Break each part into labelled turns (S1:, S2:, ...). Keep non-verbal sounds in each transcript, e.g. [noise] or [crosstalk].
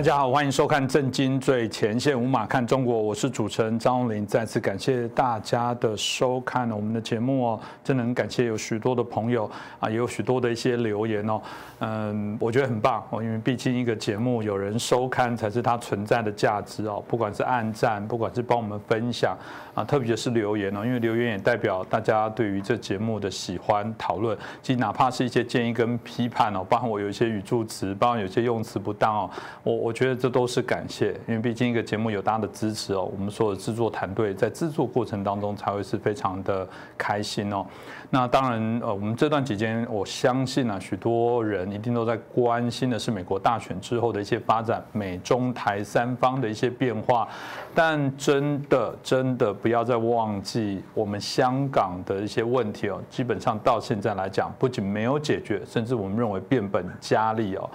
S1: 大家好，欢迎收看《震惊最前线》，无马看中国，我是主持人张荣林。再次感谢大家的收看我们的节目哦，真的很感谢有许多的朋友啊，也有许多的一些留言哦，嗯，我觉得很棒哦，因为毕竟一个节目有人收看才是它存在的价值哦，不管是按赞，不管是帮我们分享啊，特别是留言哦，因为留言也代表大家对于这节目的喜欢讨论，其实哪怕是一些建议跟批判哦，包含我有一些语助词，包含有些用词不当哦，我。我我觉得这都是感谢，因为毕竟一个节目有大家的支持哦，我们所有制作团队在制作过程当中才会是非常的开心哦。那当然，呃，我们这段期间，我相信啊，许多人一定都在关心的是美国大选之后的一些发展，美中台三方的一些变化。但真的，真的不要再忘记我们香港的一些问题哦，基本上到现在来讲，不仅没有解决，甚至我们认为变本加厉哦。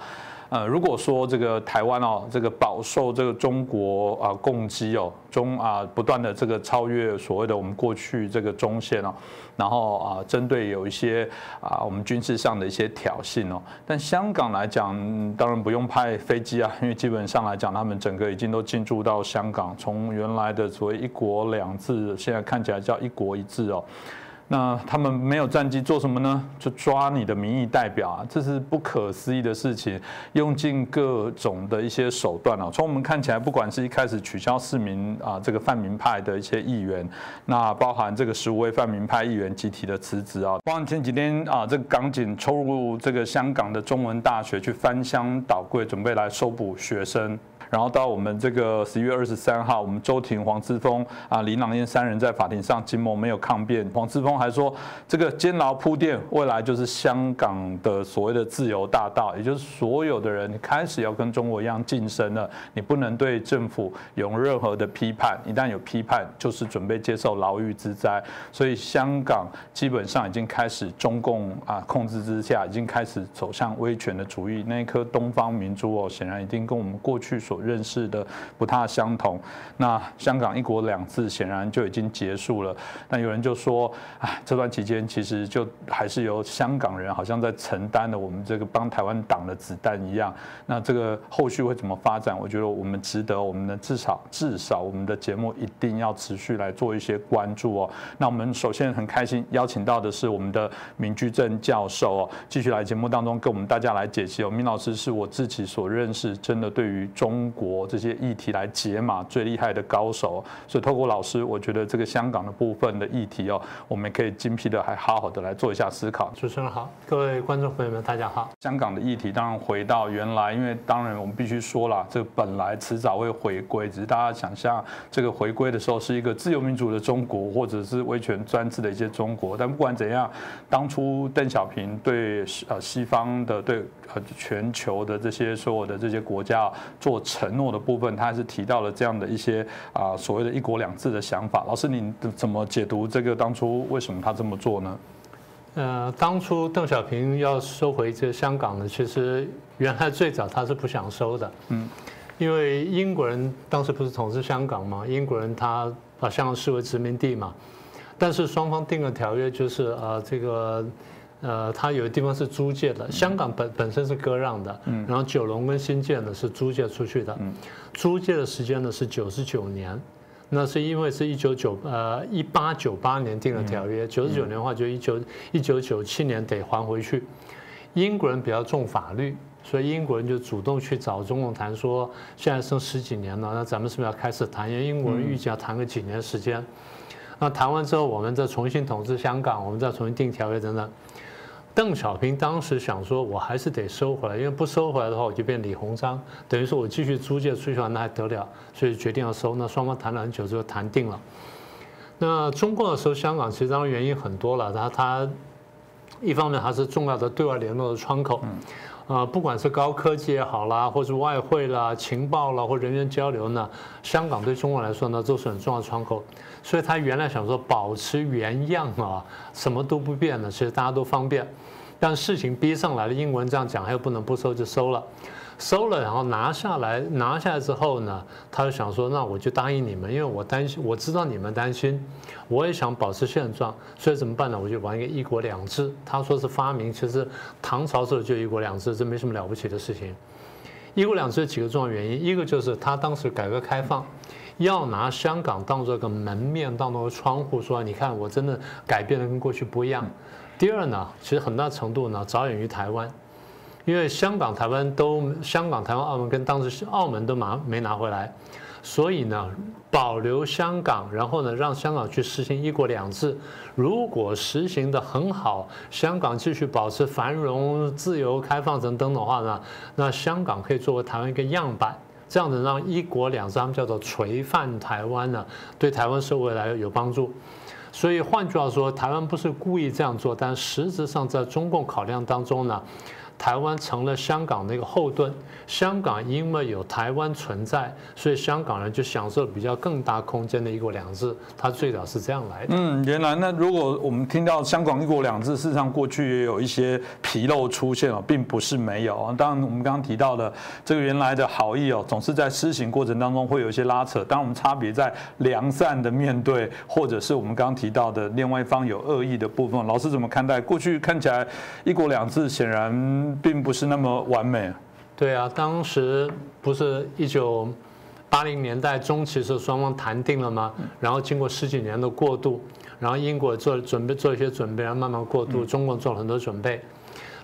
S1: 呃，如果说这个台湾哦，这个饱受这个中国啊攻击哦，中啊不断的这个超越所谓的我们过去这个中线哦，然后啊针对有一些啊我们军事上的一些挑衅哦，但香港来讲，当然不用派飞机啊，因为基本上来讲，他们整个已经都进驻到香港，从原来的所谓一国两制，现在看起来叫一国一制哦。那他们没有战机做什么呢？就抓你的民意代表啊，这是不可思议的事情，用尽各种的一些手段啊。从我们看起来，不管是一开始取消市民啊这个泛民派的一些议员，那包含这个十五位泛民派议员集体的辞职啊，包含前几天啊这个港警抽入这个香港的中文大学去翻箱倒柜，准备来收捕学生。然后到我们这个十一月二十三号，我们周庭、黄之锋啊、林朗彦三人在法庭上，金某没有抗辩。黄之锋还说，这个监牢铺垫，未来就是香港的所谓的自由大道，也就是所有的人开始要跟中国一样晋升了。你不能对政府有任何的批判，一旦有批判，就是准备接受牢狱之灾。所以香港基本上已经开始中共啊控制之下，已经开始走向威权的主义。那一颗东方明珠哦，显然已经跟我们过去所认识的不太相同，那香港一国两制显然就已经结束了。那有人就说，啊，这段期间其实就还是由香港人好像在承担了我们这个帮台湾挡的子弹一样。那这个后续会怎么发展？我觉得我们值得，我们的至少至少我们的节目一定要持续来做一些关注哦。那我们首先很开心邀请到的是我们的明居正教授哦，继续来节目当中跟我们大家来解析哦。明老师是我自己所认识，真的对于中中国这些议题来解码最厉害的高手，所以透过老师，我觉得这个香港的部分的议题哦，我们可以精辟的还好好的来做一下思考。
S2: 主持人好，各位观众朋友们，大家好。
S1: 香港的议题当然回到原来，因为当然我们必须说了，这本来迟早会回归，只是大家想象这个回归的时候是一个自由民主的中国，或者是威权专制的一些中国。但不管怎样，当初邓小平对呃西方的对呃全球的这些所有的这些国家做。承诺的部分，他还是提到了这样的一些啊所谓的一国两制的想法。老师，你怎么解读这个当初为什么他这么做呢？
S2: 呃，当初邓小平要收回这香港呢，其实原来最早他是不想收的，嗯，因为英国人当时不是统治香港嘛，英国人他把香港视为殖民地嘛，但是双方定了条约，就是呃这个。呃，它有的地方是租借的，香港本本身是割让的，嗯，然后九龙跟新建呢是租借出去的，嗯，租借的时间呢是九十九年，那是因为是一九九呃一八九八年定的条约，九十九年的话就一九一九九七年得还回去。英国人比较重法律，所以英国人就主动去找中共谈说，现在剩十几年了，那咱们是不是要开始谈？因为英国人预计要谈个几年时间，那谈完之后，我们再重新统治香港，我们再重新定条约等等。邓小平当时想说，我还是得收回来，因为不收回来的话，我就变李鸿章，等于说我继续租借出去的话，那还得了？所以决定要收。那双方谈了很久之后谈定了。那中共的时候香港，其实当然原因很多了。他他一方面还是重要的对外联络的窗口，啊，不管是高科技也好啦，或是外汇啦、情报啦或人员交流呢，香港对中国来说呢都是很重要的窗口。所以他原来想说保持原样啊，什么都不变的，其实大家都方便。但事情逼上来了，英文这样讲，他又不能不收，就收了。收了，然后拿下来，拿下来之后呢，他就想说，那我就答应你们，因为我担心，我知道你们担心，我也想保持现状，所以怎么办呢？我就玩一个一国两制。他说是发明，其实唐朝时候就一国两制，这没什么了不起的事情。一国两制有几个重要原因，一个就是他当时改革开放，要拿香港当做个门面，当做个窗户，说你看我真的改变的跟过去不一样。第二呢，其实很大程度呢着眼于台湾，因为香港、台湾都香港、台湾、澳门跟当时澳门都拿没拿回来。所以呢，保留香港，然后呢，让香港去实行一国两制。如果实行的很好，香港继续保持繁荣、自由、开放等等的话呢，那香港可以作为台湾一个样板，这样子让一国两制，叫做垂范台湾呢，对台湾社会来有帮助。所以换句话说，台湾不是故意这样做，但实质上在中共考量当中呢。台湾成了香港的一个后盾，香港因为有台湾存在，所以香港人就享受比较更大空间的一国两制。它最早是这样来的。
S1: 嗯，原来那如果我们听到香港一国两制，事实上过去也有一些纰漏出现了，并不是没有。当然，我们刚刚提到的这个原来的好意哦，总是在施行过程当中会有一些拉扯。当然，我们差别在良善的面对，或者是我们刚刚提到的另外一方有恶意的部分。老师怎么看待？过去看起来一国两制显然。并不是那么完美。
S2: 对啊，当时不是一九八零年代中期时双方谈定了吗？然后经过十几年的过渡，然后英国做准备做一些准备，然后慢慢过渡，中国做了很多准备。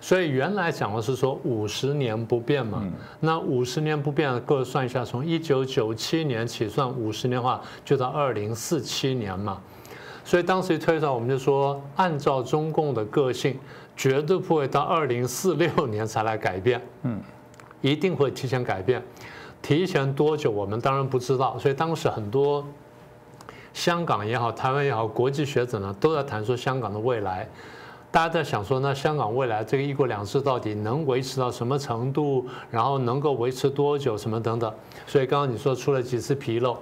S2: 所以原来讲的是说五十年不变嘛，那五十年不变，各位算一下，从一九九七年起算五十年的话，就到二零四七年嘛。所以当时一推算，我们就说，按照中共的个性。绝对不会到二零四六年才来改变，嗯，一定会提前改变，提前多久我们当然不知道。所以当时很多香港也好，台湾也好，国际学者呢都在谈说香港的未来，大家在想说，那香港未来这个一国两制到底能维持到什么程度，然后能够维持多久，什么等等。所以刚刚你说出了几次纰漏，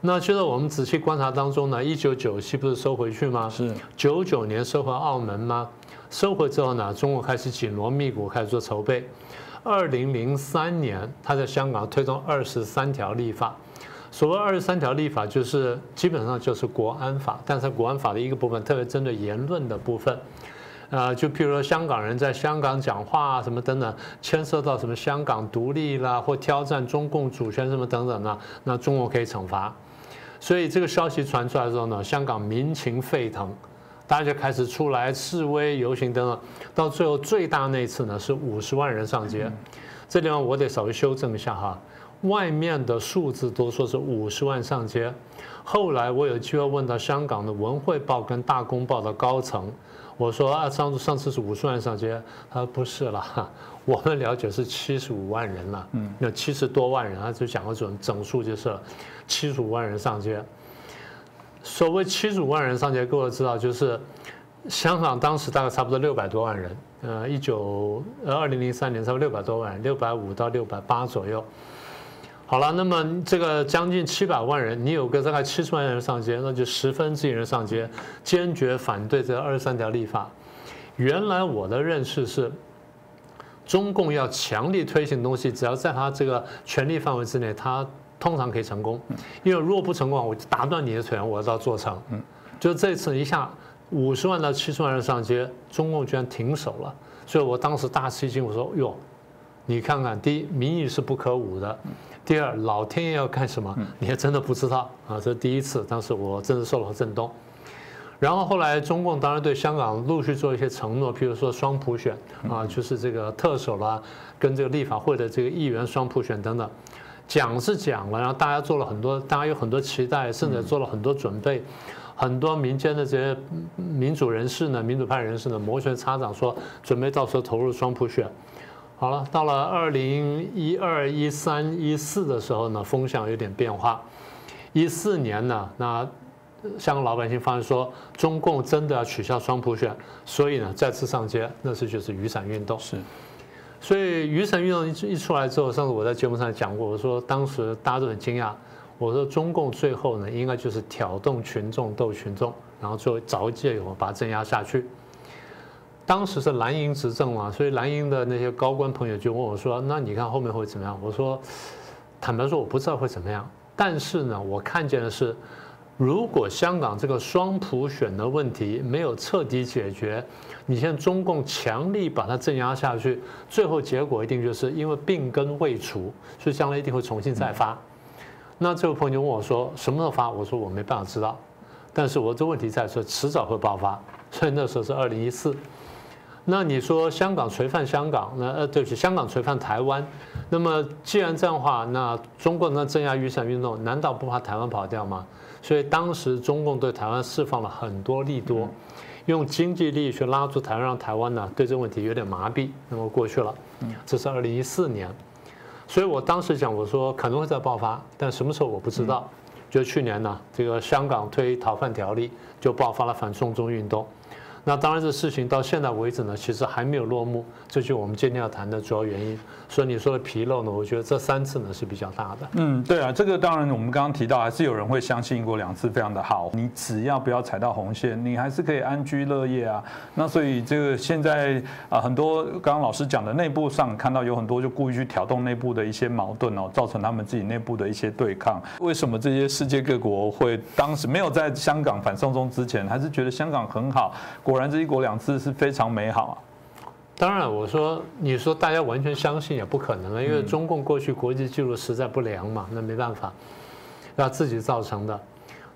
S2: 那就在我们仔细观察当中呢，一九九七不是收回去吗？
S1: 是
S2: 九九年收回澳门吗？收回之后呢，中国开始紧锣密鼓开始做筹备。二零零三年，他在香港推动二十三条立法。所谓二十三条立法，就是基本上就是国安法，但是国安法的一个部分，特别针对言论的部分。啊，就譬如说香港人在香港讲话啊什么等等，牵涉到什么香港独立啦，或挑战中共主权什么等等呢，那中国可以惩罚。所以这个消息传出来之后呢，香港民情沸腾。大家就开始出来示威游行等等，到最后最大那次呢是五十万人上街，这地方我得稍微修正一下哈，外面的数字都说是五十万上街，后来我有机会问到香港的文汇报跟大公报的高层，我说啊上次上次是五十万上街，他说不是了，[laughs] 我们了解是七十五万人了，嗯，有七十多万人，他就讲个准整数就是七十五万人上街。所谓七十五万人上街，各位知道，就是香港当时大概差不多六百多万人，呃，一九呃二零零三年差不多六百多万，六百五到六百八左右。好了，那么这个将近七百万人，你有个大概七十万人上街，那就十分之一人上街，坚决反对这二十三条立法。原来我的认识是，中共要强力推行东西，只要在他这个权力范围之内，他。通常可以成功，因为如果不成功，我就打断你的腿，我要做成。嗯，就这次一下五十万到七十万人上街，中共居然停手了，所以我当时大吃一惊，我说哟，你看看，第一民意是不可侮的，第二老天爷要干什么，你还真的不知道。啊，这是第一次，当时我真的受了震动。然后后来中共当然对香港陆续做一些承诺，譬如说双普选啊，就是这个特首啦，跟这个立法会的这个议员双普选等等。讲是讲了，然后大家做了很多，大家有很多期待，甚至做了很多准备。很多民间的这些民主人士呢，民主派人士呢，摩拳擦掌说准备到时候投入双普选。好了，到了二零一二、一三、一四的时候呢，风向有点变化。一四年呢，那香港老百姓发现说，中共真的要取消双普选，所以呢再次上街，那次就是雨伞运动。
S1: 是。
S2: 所以雨伞运动一一出来之后，上次我在节目上讲过，我说当时大家都很惊讶，我说中共最后呢，应该就是挑动群众斗群众，然后最后找借口把它镇压下去。当时是蓝营执政嘛，所以蓝营的那些高官朋友就问我说：“那你看后面会怎么样？”我说：“坦白说，我不知道会怎么样，但是呢，我看见的是如果香港这个双普选的问题没有彻底解决，你现在中共强力把它镇压下去，最后结果一定就是因为病根未除，所以将来一定会重新再发。那这位朋友就问我说什么时候发？我说我没办法知道，但是我这问题在说迟早会爆发，所以那时候是二零一四。那你说香港垂范香港，那呃对不起，香港垂范台湾，那么既然这样的话，那中共的镇压雨伞运动难道不怕台湾跑掉吗？所以当时中共对台湾释放了很多利多，用经济利益去拉住台湾，让台湾呢对这个问题有点麻痹。那么过去了，这是二零一四年，所以我当时讲我说可能会再爆发，但什么时候我不知道。就去年呢，这个香港推逃犯条例，就爆发了反送中运动。那当然，这事情到现在为止呢，其实还没有落幕，这就是我们今天要谈的主要原因。所以你说的纰漏呢，我觉得这三次呢是比较大的。
S1: 嗯，对啊，这个当然我们刚刚提到，还是有人会相信一国两次非常的好，你只要不要踩到红线，你还是可以安居乐业啊。那所以这个现在啊，很多刚刚老师讲的内部上看到有很多就故意去挑动内部的一些矛盾哦，造成他们自己内部的一些对抗。为什么这些世界各国会当时没有在香港反送中之前，还是觉得香港很好？果果然，这一国两制是非常美好啊！
S2: 当然，我说你说大家完全相信也不可能了，因为中共过去国际记录实在不良嘛，那没办法，那自己造成的。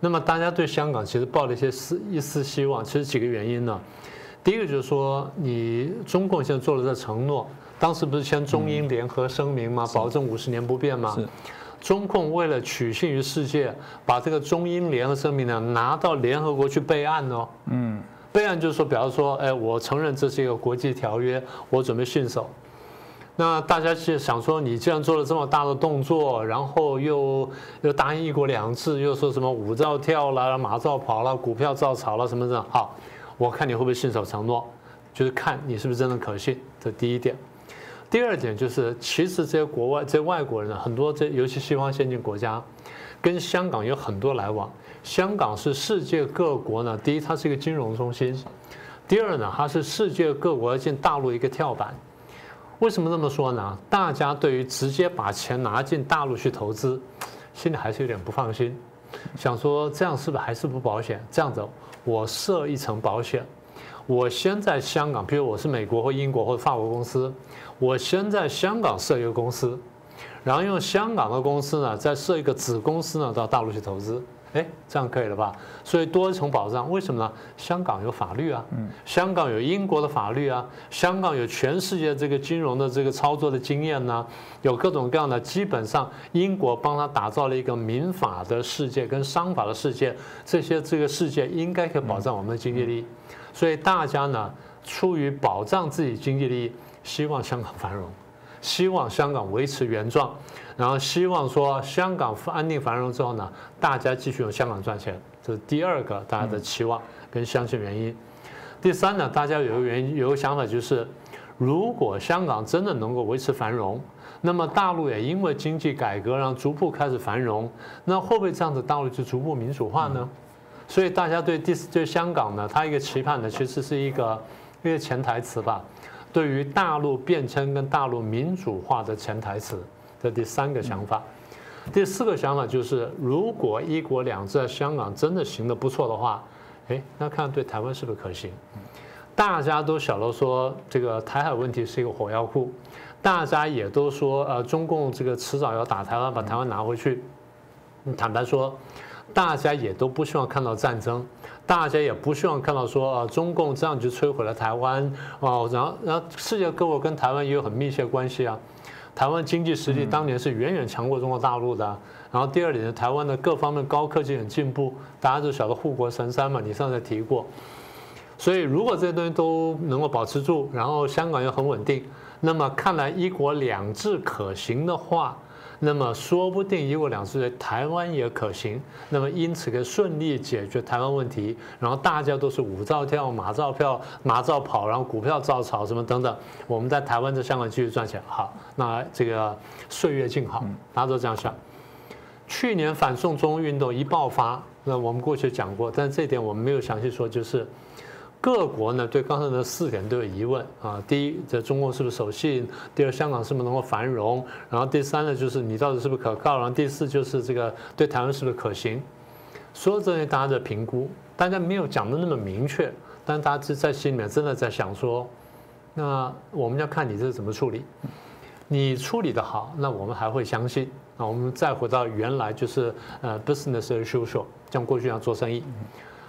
S2: 那么大家对香港其实抱了一些丝一丝希望，其实几个原因呢？第一个就是说，你中共现在做了这承诺，当时不是签中英联合声明吗？保证五十年不变吗？中共为了取信于世界，把这个中英联合声明呢拿到联合国去备案哦。嗯。备案就是说，比方说，哎，我承认这是一个国际条约，我准备信守。那大家是想说，你既然做了这么大的动作，然后又又答应一国两制，又说什么舞照跳了，马照跑了，股票照炒了，什么的，好，我看你会不会信守承诺，就是看你是不是真的可信。这第一点。第二点就是，其实这些国外这些外国人很多，这尤其西方先进国家，跟香港有很多来往。香港是世界各国呢，第一，它是一个金融中心；第二呢，它是世界各国要进大陆一个跳板。为什么这么说呢？大家对于直接把钱拿进大陆去投资，心里还是有点不放心，想说这样是不是还是不保险？这样子，我设一层保险。我先在香港，比如我是美国或英国或法国公司，我先在香港设一个公司，然后用香港的公司呢，再设一个子公司呢，到大陆去投资。哎，这样可以了吧？所以多一层保障，为什么呢？香港有法律啊，香港有英国的法律啊，香港有全世界这个金融的这个操作的经验呢，有各种各样的。基本上，英国帮他打造了一个民法的世界跟商法的世界，这些这个世界应该可以保障我们的经济利益。所以大家呢，出于保障自己经济利益，希望香港繁荣，希望香港维持原状，然后希望说香港安定繁荣之后呢，大家继续用香港赚钱，这是第二个大家的期望跟相信原因。第三呢，大家有个原因有个想法就是，如果香港真的能够维持繁荣，那么大陆也因为经济改革然后逐步开始繁荣，那会不会这样子大陆就逐步民主化呢？所以大家对第四对香港呢，它一个期盼呢，其实是一个一个潜台词吧。对于大陆变迁跟大陆民主化的潜台词的第三个想法，第四个想法就是，如果一国两制在香港真的行得不错的话，哎，那看对台湾是不是可行？大家都晓得说这个台海问题是一个火药库，大家也都说呃中共这个迟早要打台湾，把台湾拿回去。坦白说。大家也都不希望看到战争，大家也不希望看到说啊，中共这样就摧毁了台湾哦，然后然后世界各国跟台湾也有很密切关系啊，台湾经济实力当年是远远强过中国大陆的，然后第二点是，台湾的各方面高科技很进步，大家都晓得护国神山嘛，你上次提过，所以如果这些东西都能够保持住，然后香港又很稳定，那么看来一国两制可行的话。那么说不定一国两制在台湾也可行，那么因此可以顺利解决台湾问题，然后大家都是舞照跳、马照票、马照跑，然后股票照炒什么等等，我们在台湾在香港继续赚钱，好，那这个岁月静好，大家都这样想。去年反送中运动一爆发，那我们过去讲过，但是这点我们没有详细说，就是。各国呢对刚才的四点都有疑问啊。第一，这中共是不是守信？第二，香港是不是能够繁荣？然后第三呢，就是你到底是不是可靠？然后第四就是这个对台湾是不是可行？所有这些大家的评估，大家没有讲的那么明确，但大家在心里面真的在想说，那我们要看你这是怎么处理。你处理的好，那我们还会相信。那我们再回到原来就是呃 business as usual，像过去一样做生意。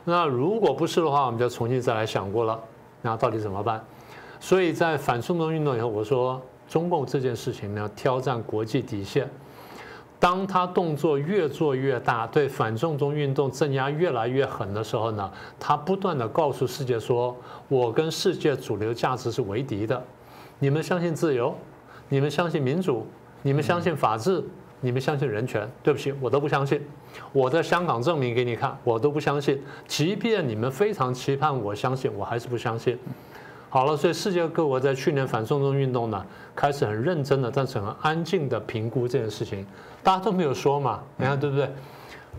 S2: 那如果不是的话，我们就重新再来想过了，那到底怎么办？所以在反送中运动以后，我说中共这件事情呢，挑战国际底线。当他动作越做越大，对反送中运动镇压越来越狠的时候呢，他不断的告诉世界说：“我跟世界主流价值是为敌的。你们相信自由，你们相信民主，你们相信法治，你们相信人权。对不起，我都不相信。我在香港证明给你看，我都不相信。即便你们非常期盼我相信，我还是不相信。”好了，所以世界各国在去年反送中运动呢，开始很认真的，但是很安静的评估这件事情。大家都没有说嘛，你看对不对？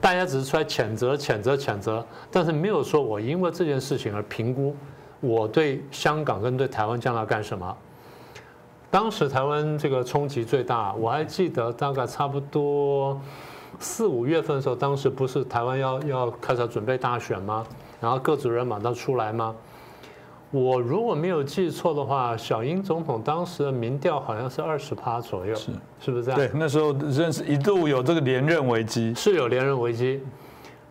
S2: 大家只是出来谴责、谴责、谴责，但是没有说我因为这件事情而评估我对香港跟对台湾将来干什么。当时台湾这个冲击最大，我还记得大概差不多四五月份的时候，当时不是台湾要要开始准备大选吗？然后各组人马上出来吗？我如果没有记错的话，小英总统当时的民调好像是二十趴左右，是是不是这样？
S1: 对，那时候认识一度有这个连任危机，
S2: 是有连任危机。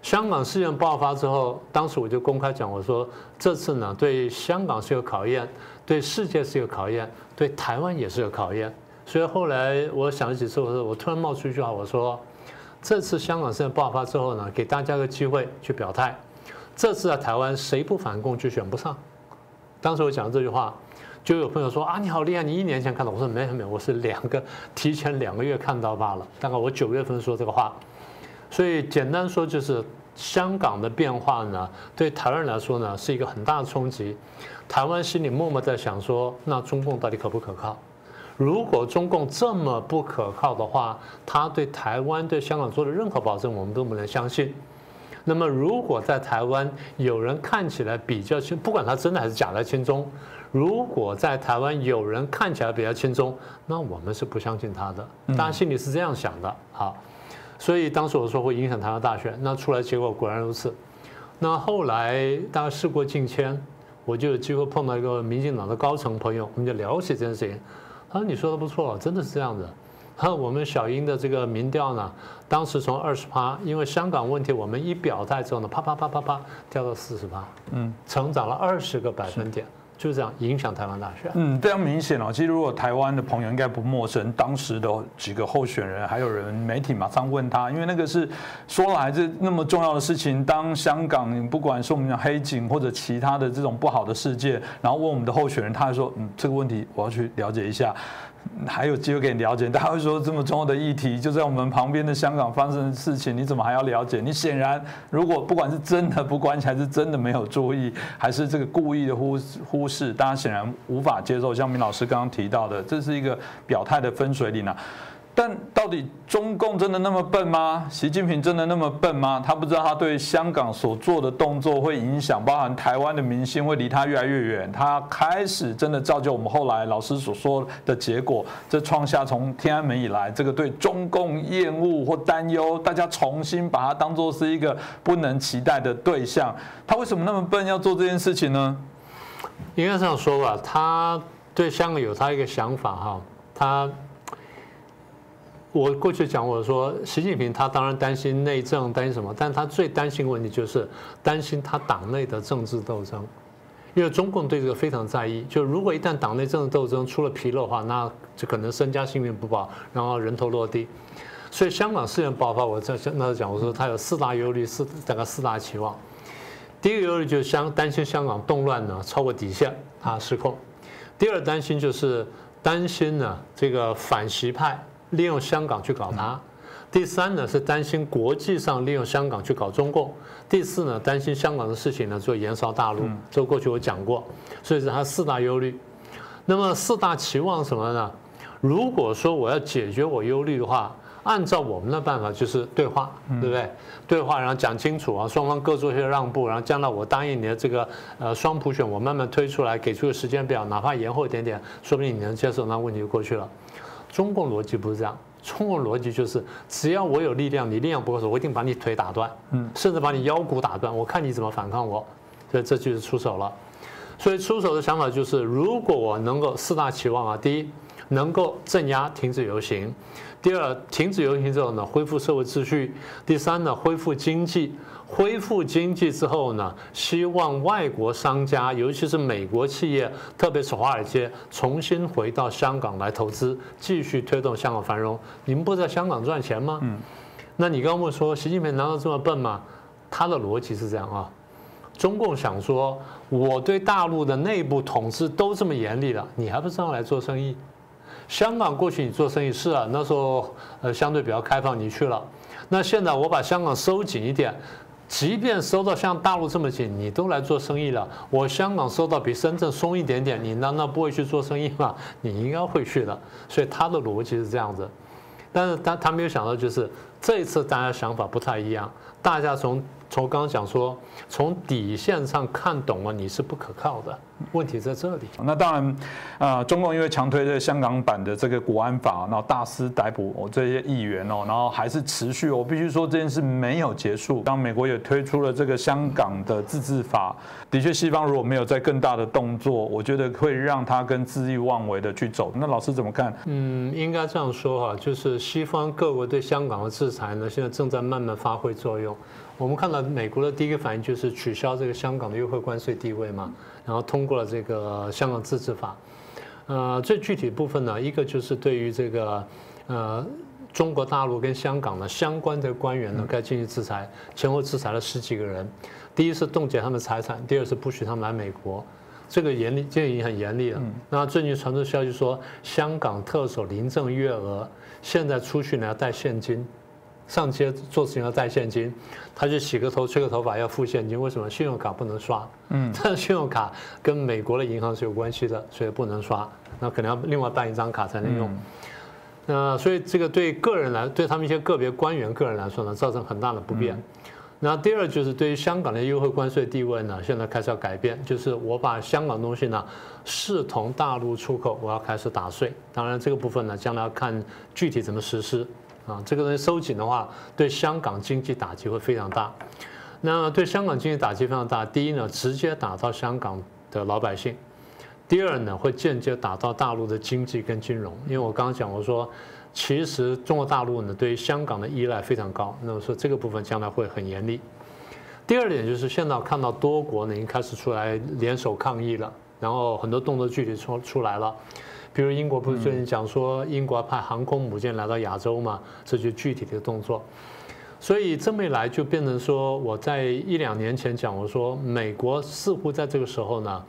S2: 香港事件爆发之后，当时我就公开讲，我说这次呢，对香港是有考验，对世界是一个考验，对台湾也是个考验。所以后来我想了几次，我说我突然冒出一句话，我说这次香港事件爆发之后呢，给大家个机会去表态，这次在台湾谁不反共就选不上。当时我讲这句话，就有朋友说啊，你好厉害，你一年前看到。我说没有没有，我是两个提前两个月看到罢了。大概我九月份说这个话，所以简单说就是香港的变化呢，对台湾人来说呢是一个很大的冲击。台湾心里默默在想说，那中共到底可不可靠？如果中共这么不可靠的话，他对台湾对香港做的任何保证，我们都不能相信。那么，如果在台湾有人看起来比较轻，不管他真的还是假的轻中，如果在台湾有人看起来比较轻中，那我们是不相信他的。大家心里是这样想的，好，所以当时我说会影响台湾大选，那出来结果果然如此。那后来大家事过境迁，我就有机会碰到一个民进党的高层朋友，我们就聊起这件事情。他说：“你说的不错，真的是这样子。”和我们小英的这个民调呢，当时从二十八，因为香港问题，我们一表态之后呢，啪啪啪啪啪掉到四十八，嗯，成长了二十个百分点，就这样影响台湾大选。
S1: 嗯，非常明显哦。其实如果台湾的朋友应该不陌生，当时的几个候选人，还有人媒体马上问他，因为那个是说来这那么重要的事情，当香港不管是我们讲黑警或者其他的这种不好的事件，然后问我们的候选人，他还说，嗯，这个问题我要去了解一下。还有机会给你了解，大家会说这么重要的议题就在我们旁边的香港发生的事情，你怎么还要了解？你显然如果不管是真的不关心，还是真的没有注意，还是这个故意的忽忽视，大家显然无法接受。像明老师刚刚提到的，这是一个表态的分水岭啊。但到底中共真的那么笨吗？习近平真的那么笨吗？他不知道他对香港所做的动作会影响，包含台湾的民心会离他越来越远。他开始真的造就我们后来老师所说的结果，这创下从天安门以来这个对中共厌恶或担忧，大家重新把它当作是一个不能期待的对象。他为什么那么笨要做这件事情呢？
S2: 应该这样说吧，他对香港有他一个想法哈，他。我过去讲，我说习近平他当然担心内政，担心什么？但他最担心问题就是担心他党内的政治斗争，因为中共对这个非常在意。就如果一旦党内政治斗争出了纰漏的话，那就可能身家性命不保，然后人头落地。所以香港事件爆发，我在那时讲，我说他有四大忧虑，四大概四大期望。第一个忧虑就是香担心香港动乱呢超过底线，啊失控。第二担心就是担心呢这个反习派。利用香港去搞他，第三呢是担心国际上利用香港去搞中共，第四呢担心香港的事情呢做延烧大陆，这过去我讲过，所以是他四大忧虑。那么四大期望什么呢？如果说我要解决我忧虑的话，按照我们的办法就是对话，对不对？对话然后讲清楚啊，双方各做一些让步，然后将来我答应你的这个呃双普选，我慢慢推出来，给出个时间表，哪怕延后一点点，说不定你能接受，那问题就过去了。中共逻辑不是这样，中国逻辑就是只要我有力量，你力量不够时，我一定把你腿打断，嗯，甚至把你腰骨打断，我看你怎么反抗我，所以这就是出手了。所以出手的想法就是，如果我能够四大期望啊，第一，能够镇压、停止游行；第二，停止游行之后呢，恢复社会秩序；第三呢，恢复经济。恢复经济之后呢，希望外国商家，尤其是美国企业，特别是华尔街，重新回到香港来投资，继续推动香港繁荣。你们不在香港赚钱吗？嗯。那你刚刚问说，习近平难道这么笨吗？他的逻辑是这样啊。中共想说，我对大陆的内部统治都这么严厉了，你还不上来做生意？香港过去你做生意是啊，那时候呃相对比较开放，你去了。那现在我把香港收紧一点，即便收到像大陆这么紧，你都来做生意了。我香港收到比深圳松一点点，你难道不会去做生意吗？[laughs] 你应该会去的。所以他的逻辑是这样子，但是他他没有想到，就是这一次大家想法不太一样，大家从。从刚刚讲说，从底线上看懂了你是不可靠的，问题在这里。
S1: 那当然，啊，中共因为强推这香港版的这个国安法，然后大肆逮捕这些议员哦，然后还是持续。我必须说这件事没有结束。当美国也推出了这个香港的自治法，的确，西方如果没有在更大的动作，我觉得会让他跟恣意妄为的去走。那老师怎么看？
S2: 嗯，应该这样说哈，就是西方各国对香港的制裁呢，现在正在慢慢发挥作用。我们看到美国的第一个反应就是取消这个香港的优惠关税地位嘛，然后通过了这个香港自治法。呃，最具体部分呢，一个就是对于这个呃中国大陆跟香港的相关的官员呢，该进行制裁，前后制裁了十几个人。第一是冻结他们财产，第二是不许他们来美国，这个严厉，这个已经很严厉了。那最近传出消息说，香港特首林郑月娥现在出去呢要带现金。上街做事情要带现金，他就洗个头、吹个头发要付现金。为什么？信用卡不能刷。嗯，但 [laughs] 是信用卡跟美国的银行是有关系的，所以不能刷。那可能要另外办一张卡才能用。那所以这个对个人来，对他们一些个别官员个人来说呢，造成很大的不便。那第二就是对于香港的优惠关税地位呢，现在开始要改变，就是我把香港东西呢视同大陆出口，我要开始打税。当然这个部分呢，将来要看具体怎么实施。啊，这个东西收紧的话，对香港经济打击会非常大。那对香港经济打击非常大。第一呢，直接打到香港的老百姓；第二呢，会间接打到大陆的经济跟金融。因为我刚刚讲，我说其实中国大陆呢对于香港的依赖非常高，那么说这个部分将来会很严厉。第二点就是现在看到多国呢已经开始出来联手抗议了，然后很多动作具体出出来了。比如英国不是最近讲说英国派航空母舰来到亚洲嘛？这就具体的动作。所以这么一来，就变成说我在一两年前讲，我说美国似乎在这个时候呢，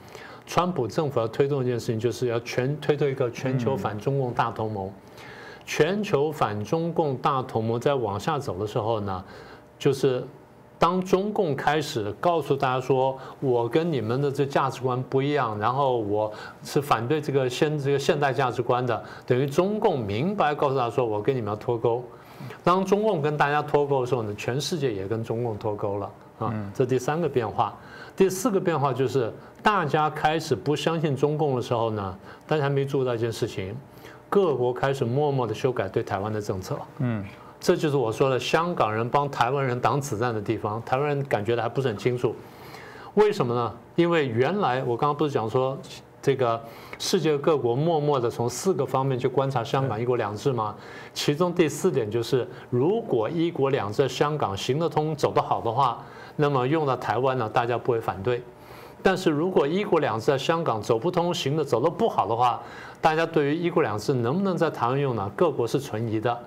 S2: 川普政府要推动一件事情，就是要全推动一个全球反中共大同盟。全球反中共大同盟在往下走的时候呢，就是。当中共开始告诉大家说，我跟你们的这价值观不一样，然后我是反对这个现这个现代价值观的，等于中共明白告诉他说，我跟你们要脱钩。当中共跟大家脱钩的时候呢，全世界也跟中共脱钩了啊。这第三个变化，第四个变化就是大家开始不相信中共的时候呢，大家还没注意到一件事情，各国开始默默的修改对台湾的政策。嗯。这就是我说的香港人帮台湾人挡子弹的地方。台湾人感觉的还不是很清楚，为什么呢？因为原来我刚刚不是讲说，这个世界各国默默的从四个方面去观察香港一国两制吗？其中第四点就是，如果一国两制在香港行得通、走得好的话，那么用到台湾呢，大家不会反对；但是如果一国两制在香港走不通、行的走得不好的话，大家对于一国两制能不能在台湾用呢？各国是存疑的。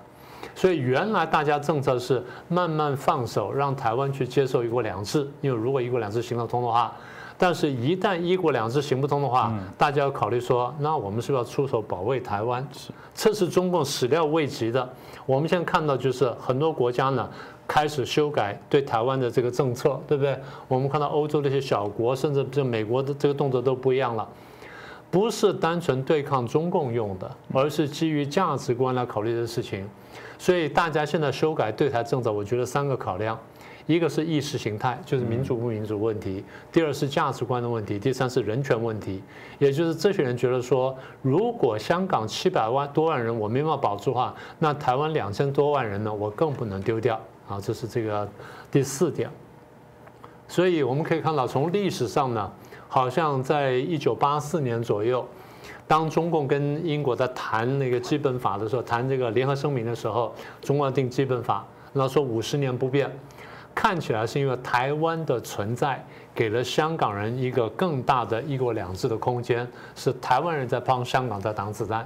S2: 所以原来大家政策是慢慢放手，让台湾去接受一国两制。因为如果一国两制行得通的话，但是一旦一国两制行不通的话，大家要考虑说，那我们是不是要出手保卫台湾？这是中共始料未及的。我们现在看到就是很多国家呢开始修改对台湾的这个政策，对不对？我们看到欧洲那些小国，甚至就美国的这个动作都不一样了。不是单纯对抗中共用的，而是基于价值观来考虑的事情。所以大家现在修改对台政策，我觉得三个考量：一个是意识形态，就是民主不民主问题；第二是价值观的问题；第三是人权问题。也就是这些人觉得说，如果香港七百万多万人我没办法保住的话，那台湾两千多万人呢，我更不能丢掉啊！这是这个第四点。所以我们可以看到，从历史上呢，好像在一九八四年左右。当中共跟英国在谈那个基本法的时候，谈这个联合声明的时候，中国定基本法，然后说五十年不变，看起来是因为台湾的存在给了香港人一个更大的一国两制的空间，是台湾人在帮香港在挡子弹。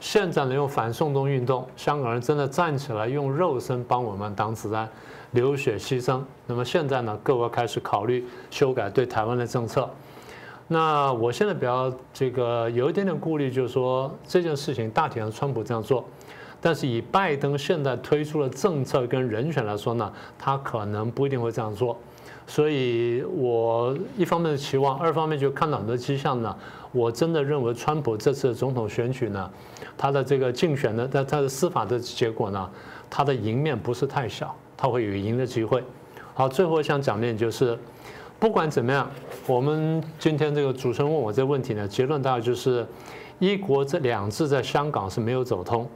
S2: 现在呢，用反送中运动，香港人真的站起来，用肉身帮我们挡子弹，流血牺牲。那么现在呢，各国开始考虑修改对台湾的政策。那我现在比较这个有一点点顾虑，就是说这件事情大体上川普这样做，但是以拜登现在推出的政策跟人选来说呢，他可能不一定会这样做。所以我一方面的期望，二方面就看到很多迹象呢。我真的认为川普这次总统选举呢，他的这个竞选的，他他的司法的结果呢，他的赢面不是太小，他会有赢的机会。好，最后想讲的就是。不管怎么样，我们今天这个主持人问我这个问题呢，结论大概就是“一国”这两制在香港是没有走通。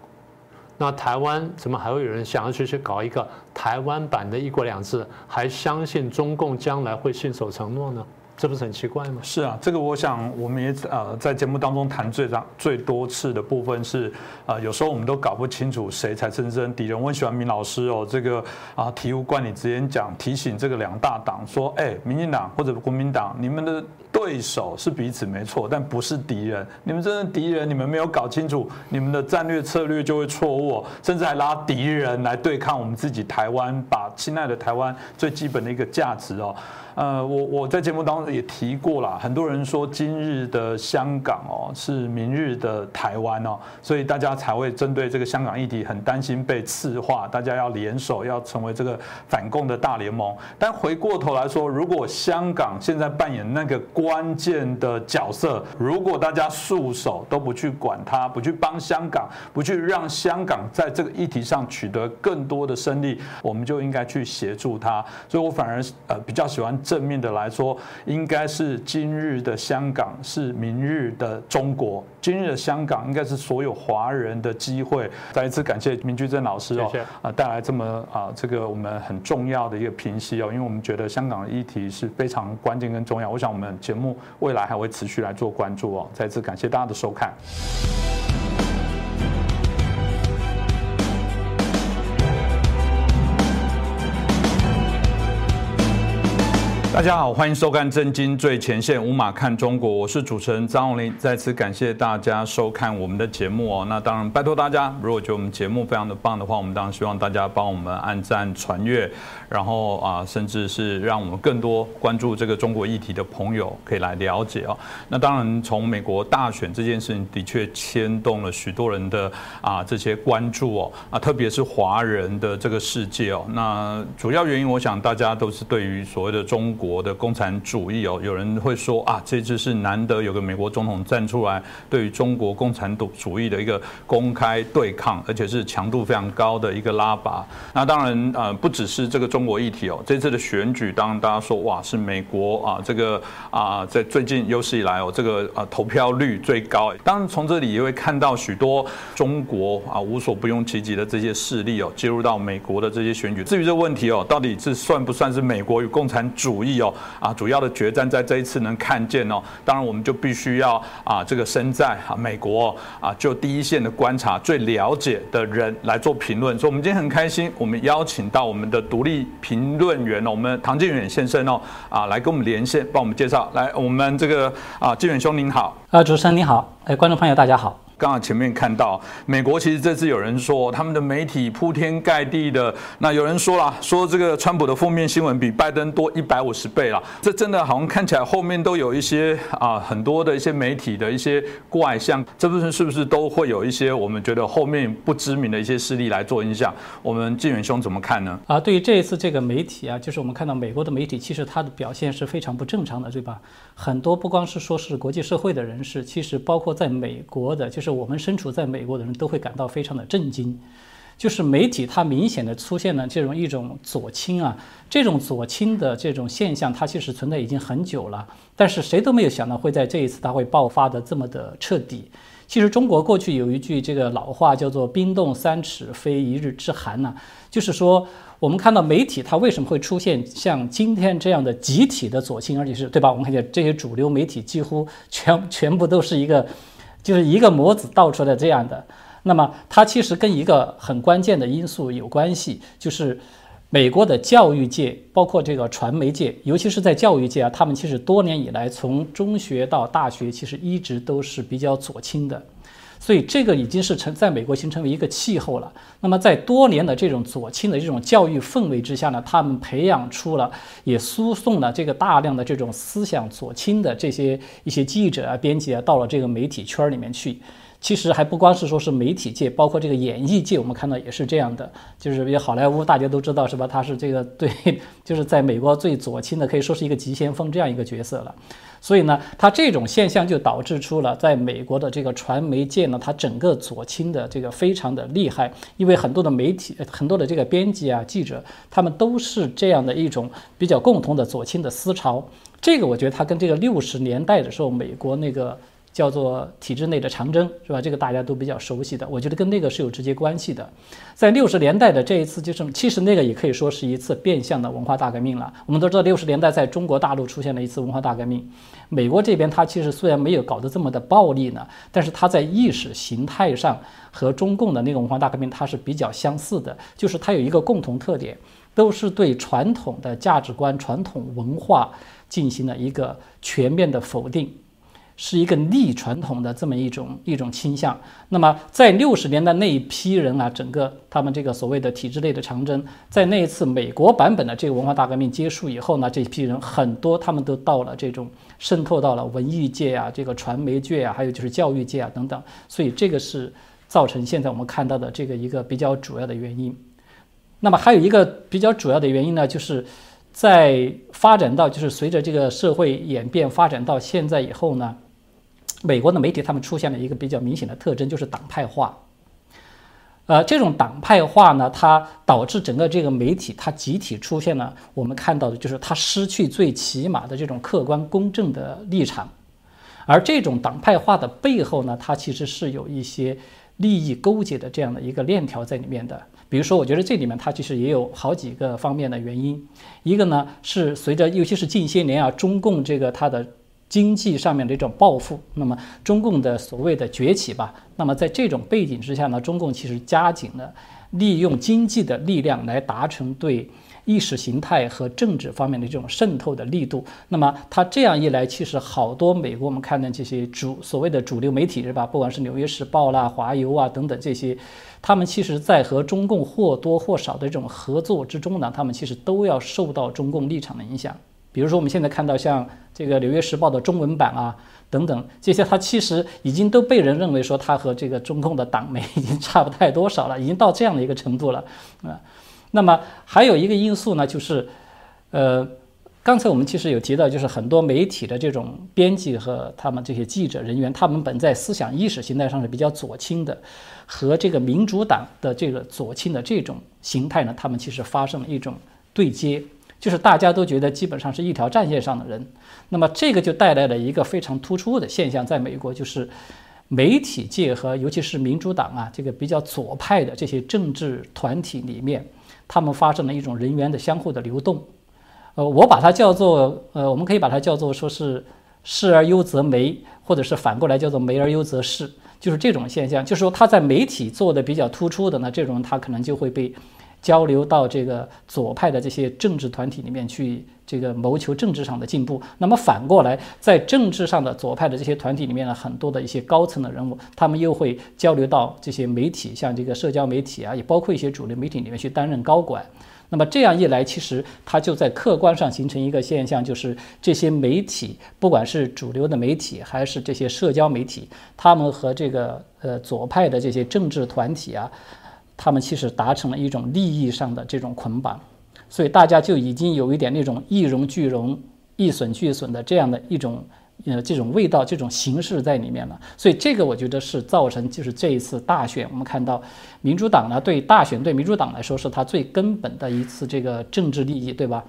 S2: 那台湾怎么还会有人想要去去搞一个台湾版的一国两制？还相信中共将来会信守承诺呢？这不是很奇怪吗？
S1: 是啊，这个我想我们也呃在节目当中谈最长最多次的部分是啊，有时候我们都搞不清楚谁才真正敌人。我很喜欢明老师哦，这个啊醍醐灌顶直言讲提醒这个两大党说，哎，民进党或者国民党，你们的对手是彼此没错，但不是敌人。你们真正敌人，你们没有搞清楚，你们的战略策略就会错误，甚至还拉敌人来对抗我们自己台湾，把亲爱的台湾最基本的一个价值哦。呃，我我在节目当中也提过了，很多人说今日的香港哦是明日的台湾哦，所以大家才会针对这个香港议题很担心被赤化，大家要联手要成为这个反共的大联盟。但回过头来说，如果香港现在扮演那个关键的角色，如果大家束手都不去管它，不去帮香港，不去让香港在这个议题上取得更多的胜利，我们就应该去协助它。所以我反而呃比较喜欢。正面的来说，应该是今日的香港是明日的中国。今日的香港应该是所有华人的机会。再一次感谢明居正老师哦，啊带来这么啊这个我们很重要的一个评析哦，因为我们觉得香港的议题是非常关键跟重要。我想我们节目未来还会持续来做关注哦。再次感谢大家的收看。大家好，欢迎收看《震惊最前线》，无马看中国，我是主持人张永林。再次感谢大家收看我们的节目哦。那当然，拜托大家，如果觉得我们节目非常的棒的话，我们当然希望大家帮我们按赞、传阅，然后啊，甚至是让我们更多关注这个中国议题的朋友可以来了解哦。那当然，从美国大选这件事情的确牵动了许多人的啊这些关注哦啊，特别是华人的这个世界哦。那主要原因，我想大家都是对于所谓的中国。国的共产主义哦，有人会说啊，这次是难得有个美国总统站出来，对于中国共产主主义的一个公开对抗，而且是强度非常高的一个拉拔。那当然呃，不只是这个中国议题哦，这次的选举，当然大家说哇，是美国啊，这个啊，在最近有史以来哦，这个啊投票率最高。当然从这里也会看到许多中国啊无所不用其极的这些势力哦，介入到美国的这些选举。至于这问题哦，到底是算不算是美国与共产主义？有啊，主要的决战在这一次能看见哦。当然，我们就必须要啊，这个身在啊美国啊，就第一线的观察、最了解的人来做评论。所以，我们今天很开心，我们邀请到我们的独立评论员哦，我们唐建远先生哦，啊，来跟我们连线，帮我们介绍。来，我们这个啊，靖远兄您好。
S3: 啊，主持人您好，哎，观众朋友大家好。
S1: 刚刚前面看到，美国其实这次有人说他们的媒体铺天盖地的，那有人说了，说这个川普的负面新闻比拜登多一百五十倍了，这真的好像看起来后面都有一些啊很多的一些媒体的一些怪象，这部分是不是都会有一些我们觉得后面不知名的一些势力来做影响？我们晋远兄怎么看呢？
S3: 啊，对于这一次这个媒体啊，就是我们看到美国的媒体，其实它的表现是非常不正常的，对吧？很多不光是说是国际社会的人士，其实包括在美国的，就是我们身处在美国的人都会感到非常的震惊。就是媒体它明显的出现了这种一种左倾啊，这种左倾的这种现象，它其实存在已经很久了，但是谁都没有想到会在这一次它会爆发的这么的彻底。其实中国过去有一句这个老话叫做“冰冻三尺，非一日之寒”呐，就是说我们看到媒体它为什么会出现像今天这样的集体的左倾，而且是对吧？我们看见这些主流媒体几乎全全部都是一个，就是一个模子倒出来这样的。那么它其实跟一个很关键的因素有关系，就是美国的教育界，包括这个传媒界，尤其是在教育界啊，他们其实多年以来，从中学到大学，其实一直都是比较左倾的，所以这个已经是成在美国形成为一个气候了。那么在多年的这种左倾的这种教育氛围之下呢，他们培养出了，也输送了这个大量的这种思想左倾的这些一些记者啊、编辑啊，到了这个媒体圈里面去。其实还不光是说是媒体界，包括这个演艺界，我们看到也是这样的。就是比如好莱坞，大家都知道是吧？他是这个对，[laughs] 就是在美国最左倾的，可以说是一个急先锋这样一个角色了。所以呢，他这种现象就导致出了在美国的这个传媒界呢，他整个左倾的这个非常的厉害。因为很多的媒体、很多的这个编辑啊、记者，他们都是这样的一种比较共同的左倾的思潮。这个我觉得他跟这个六十年代的时候美国那个。叫做体制内的长征，是吧？这个大家都比较熟悉的，我觉得跟那个是有直接关系的。在六十年代的这一次，就是其实那个也可以说是一次变相的文化大革命了。我们都知道，六十年代在中国大陆出现了一次文化大革命。美国这边，它其实虽然没有搞得这么的暴力呢，但是它在意识形态上和中共的那个文化大革命它是比较相似的，就是它有一个共同特点，都是对传统的价值观、传统文化进行了一个全面的否定。是一个逆传统的这么一种一种倾向。那么在六十年代那一批人啊，整个他们这个所谓的体制内的长征，在那一次美国版本的这个文化大革命结束以后呢，这批人很多他们都到了这种渗透到了文艺界啊，这个传媒界啊，还有就是教育界啊等等。所以这个是造成现在我们看到的这个一个比较主要的原因。那么还有一个比较主要的原因呢，就是在发展到就是随着这个社会演变发展到现在以后呢。美国的媒体他们出现了一个比较明显的特征，就是党派化。呃，这种党派化呢，它导致整个这个媒体它集体出现了我们看到的就是它失去最起码的这种客观公正的立场。而这种党派化的背后呢，它其实是有一些利益勾结的这样的一个链条在里面的。比如说，我觉得这里面它其实也有好几个方面的原因。一个呢是随着尤其是近些年啊，中共这个它的。经济上面的一种报复，那么中共的所谓的崛起吧，那么在这种背景之下呢，中共其实加紧了利用经济的力量来达成对意识形态和政治方面的这种渗透的力度。那么它这样一来，其实好多美国我们看的这些主所谓的主流媒体是吧，不管是《纽约时报》啦、华邮啊等等这些，他们其实在和中共或多或少的这种合作之中呢，他们其实都要受到中共立场的影响。比如说，我们现在看到像这个《纽约时报》的中文版啊，等等这些，它其实已经都被人认为说它和这个中共的党媒已经差不太多少了，已经到这样的一个程度了啊。那么还有一个因素呢，就是，呃，刚才我们其实有提到，就是很多媒体的这种编辑和他们这些记者人员，他们本在思想意识形态上是比较左倾的，和这个民主党的这个左倾的这种形态呢，他们其实发生了一种对接。就是大家都觉得基本上是一条战线上的人，那么这个就带来了一个非常突出的现象，在美国就是媒体界和尤其是民主党啊这个比较左派的这些政治团体里面，他们发生了一种人员的相互的流动。呃，我把它叫做呃，我们可以把它叫做说是视而优则媒，或者是反过来叫做媒而优则视，就是这种现象。就是说他在媒体做的比较突出的呢，这种他可能就会被。交流到这个左派的这些政治团体里面去，这个谋求政治上的进步。那么反过来，在政治上的左派的这些团体里面呢，很多的一些高层的人物，他们又会交流到这些媒体，像这个社交媒体啊，也包括一些主流媒体里面去担任高管。那么这样一来，其实它就在客观上形成一个现象，就是这些媒体，不管是主流的媒体还是这些社交媒体，他们和这个呃左派的这些政治团体啊。他们其实达成了一种利益上的这种捆绑，所以大家就已经有一点那种一荣俱荣、一损俱损的这样的一种呃这种味道、这种形式在里面了。所以这个我觉得是造成就是这一次大选，我们看到民主党呢对大选对民主党来说是他最根本的一次这个政治利益，对吧？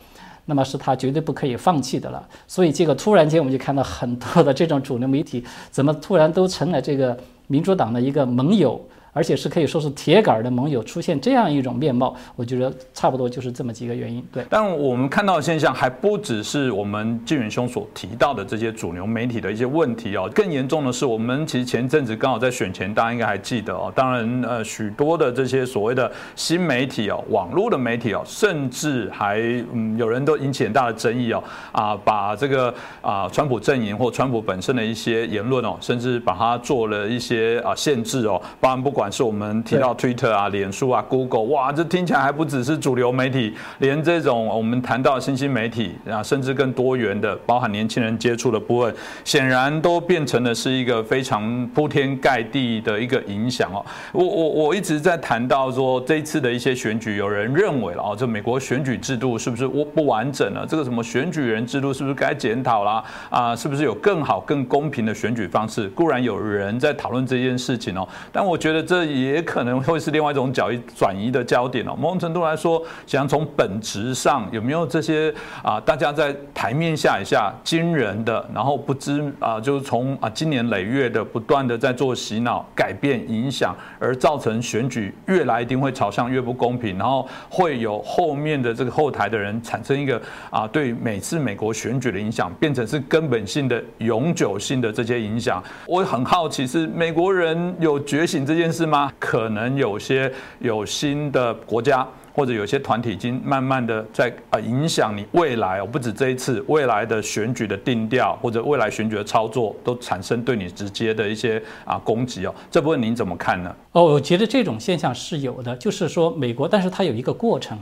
S3: 那么是他绝对不可以放弃的了。所以这个突然间我们就看到很多的这种主流媒体怎么突然都成了这个民主党的一个盟友。而且是可以说是铁杆的盟友出现这样一种面貌，我觉得差不多就是这么几个原因。对，
S1: 但我们看到的现象还不只是我们纪远兄所提到的这些主流媒体的一些问题哦，更严重的是，我们其实前阵子刚好在选前，大家应该还记得哦。当然，呃，许多的这些所谓的新媒体哦，网络的媒体哦，甚至还嗯，有人都引起很大的争议哦，啊，把这个啊，川普阵营或川普本身的一些言论哦，甚至把它做了一些啊限制哦，包含不管。是我们提到 Twitter 啊、脸书啊、Google，哇，这听起来还不只是主流媒体，连这种我们谈到新兴媒体啊，甚至更多元的，包含年轻人接触的部分，显然都变成了是一个非常铺天盖地的一个影响哦。我我我一直在谈到说，这一次的一些选举，有人认为了哦，这美国选举制度是不是不不完整了？这个什么选举人制度是不是该检讨啦？啊，是不是有更好、更公平的选举方式？固然有人在讨论这件事情哦，但我觉得这。也可能会是另外一种角转移的焦点哦。某种程度来说，想从本质上有没有这些啊，大家在台面下一下惊人的，然后不知啊，就是从啊今年累月的不断的在做洗脑、改变、影响，而造成选举越来一定会朝向越不公平，然后会有后面的这个后台的人产生一个啊，对每次美国选举的影响变成是根本性的、永久性的这些影响。我很好奇，是美国人有觉醒这件事。是吗？可能有些有新的国家或者有些团体已经慢慢的在啊影响你未来哦，不止这一次未来的选举的定调或者未来选举的操作都产生对你直接的一些啊攻击哦。这部分您怎么看呢？
S3: 哦，我觉得这种现象是有的，就是说美国，但是它有一个过程，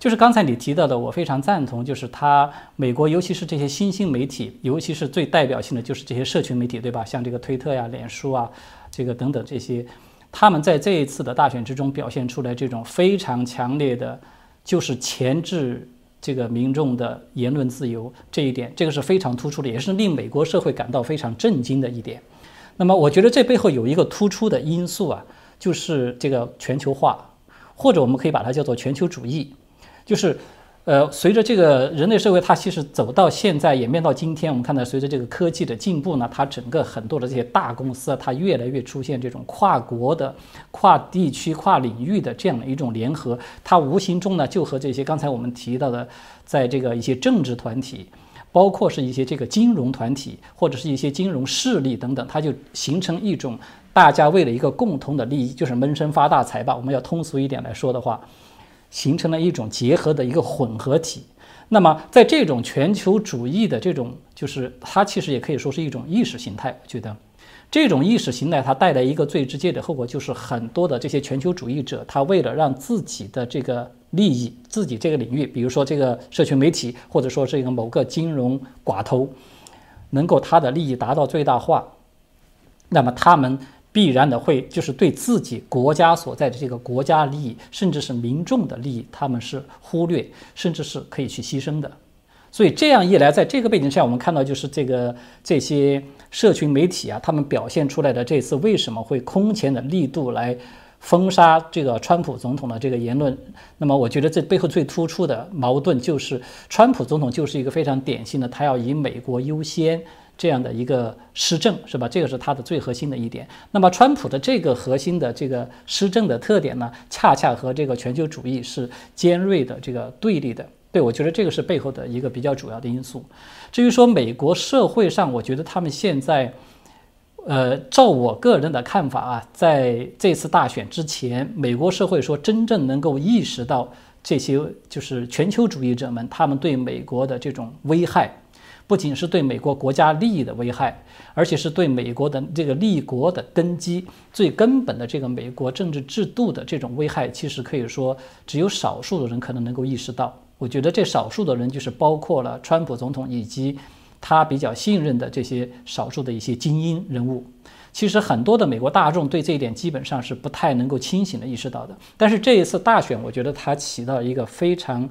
S3: 就是刚才你提到的，我非常赞同，就是它美国尤其是这些新兴媒体，尤其是最代表性的就是这些社群媒体，对吧？像这个推特呀、脸书啊，这个等等这些。他们在这一次的大选之中表现出来这种非常强烈的，就是钳制这个民众的言论自由这一点，这个是非常突出的，也是令美国社会感到非常震惊的一点。那么，我觉得这背后有一个突出的因素啊，就是这个全球化，或者我们可以把它叫做全球主义，就是。呃，随着这个人类社会，它其实走到现在，演变到今天，我们看到随着这个科技的进步呢，它整个很多的这些大公司啊，它越来越出现这种跨国的、跨地区、跨领域的这样的一种联合，它无形中呢，就和这些刚才我们提到的，在这个一些政治团体，包括是一些这个金融团体或者是一些金融势力等等，它就形成一种大家为了一个共同的利益，就是闷声发大财吧。我们要通俗一点来说的话。形成了一种结合的一个混合体。那么，在这种全球主义的这种，就是它其实也可以说是一种意识形态。我觉得，这种意识形态它带来一个最直接的后果，就是很多的这些全球主义者，他为了让自己的这个利益、自己这个领域，比如说这个社群媒体，或者说这个某个金融寡头，能够他的利益达到最大化，那么他们。必然的会就是对自己国家所在的这个国家利益，甚至是民众的利益，他们是忽略，甚至是可以去牺牲的。所以这样一来，在这个背景下，我们看到就是这个这些社群媒体啊，他们表现出来的这次为什么会空前的力度来封杀这个川普总统的这个言论？那么，我觉得这背后最突出的矛盾就是，川普总统就是一个非常典型的，他要以美国优先。这样的一个施政是吧？这个是它的最核心的一点。那么，川普的这个核心的这个施政的特点呢，恰恰和这个全球主义是尖锐的这个对立的。对我觉得这个是背后的一个比较主要的因素。至于说美国社会上，我觉得他们现在，呃，照我个人的看法啊，在这次大选之前，美国社会说真正能够意识到这些就是全球主义者们他们对美国的这种危害。不仅是对美国国家利益的危害，而且是对美国的这个立国的根基最根本的这个美国政治制度的这种危害，其实可以说只有少数的人可能能够意识到。我觉得这少数的人就是包括了川普总统以及他比较信任的这些少数的一些精英人物。其实很多的美国大众对这一点基本上是不太能够清醒的意识到的。但是这一次大选，我觉得它起到一个非常。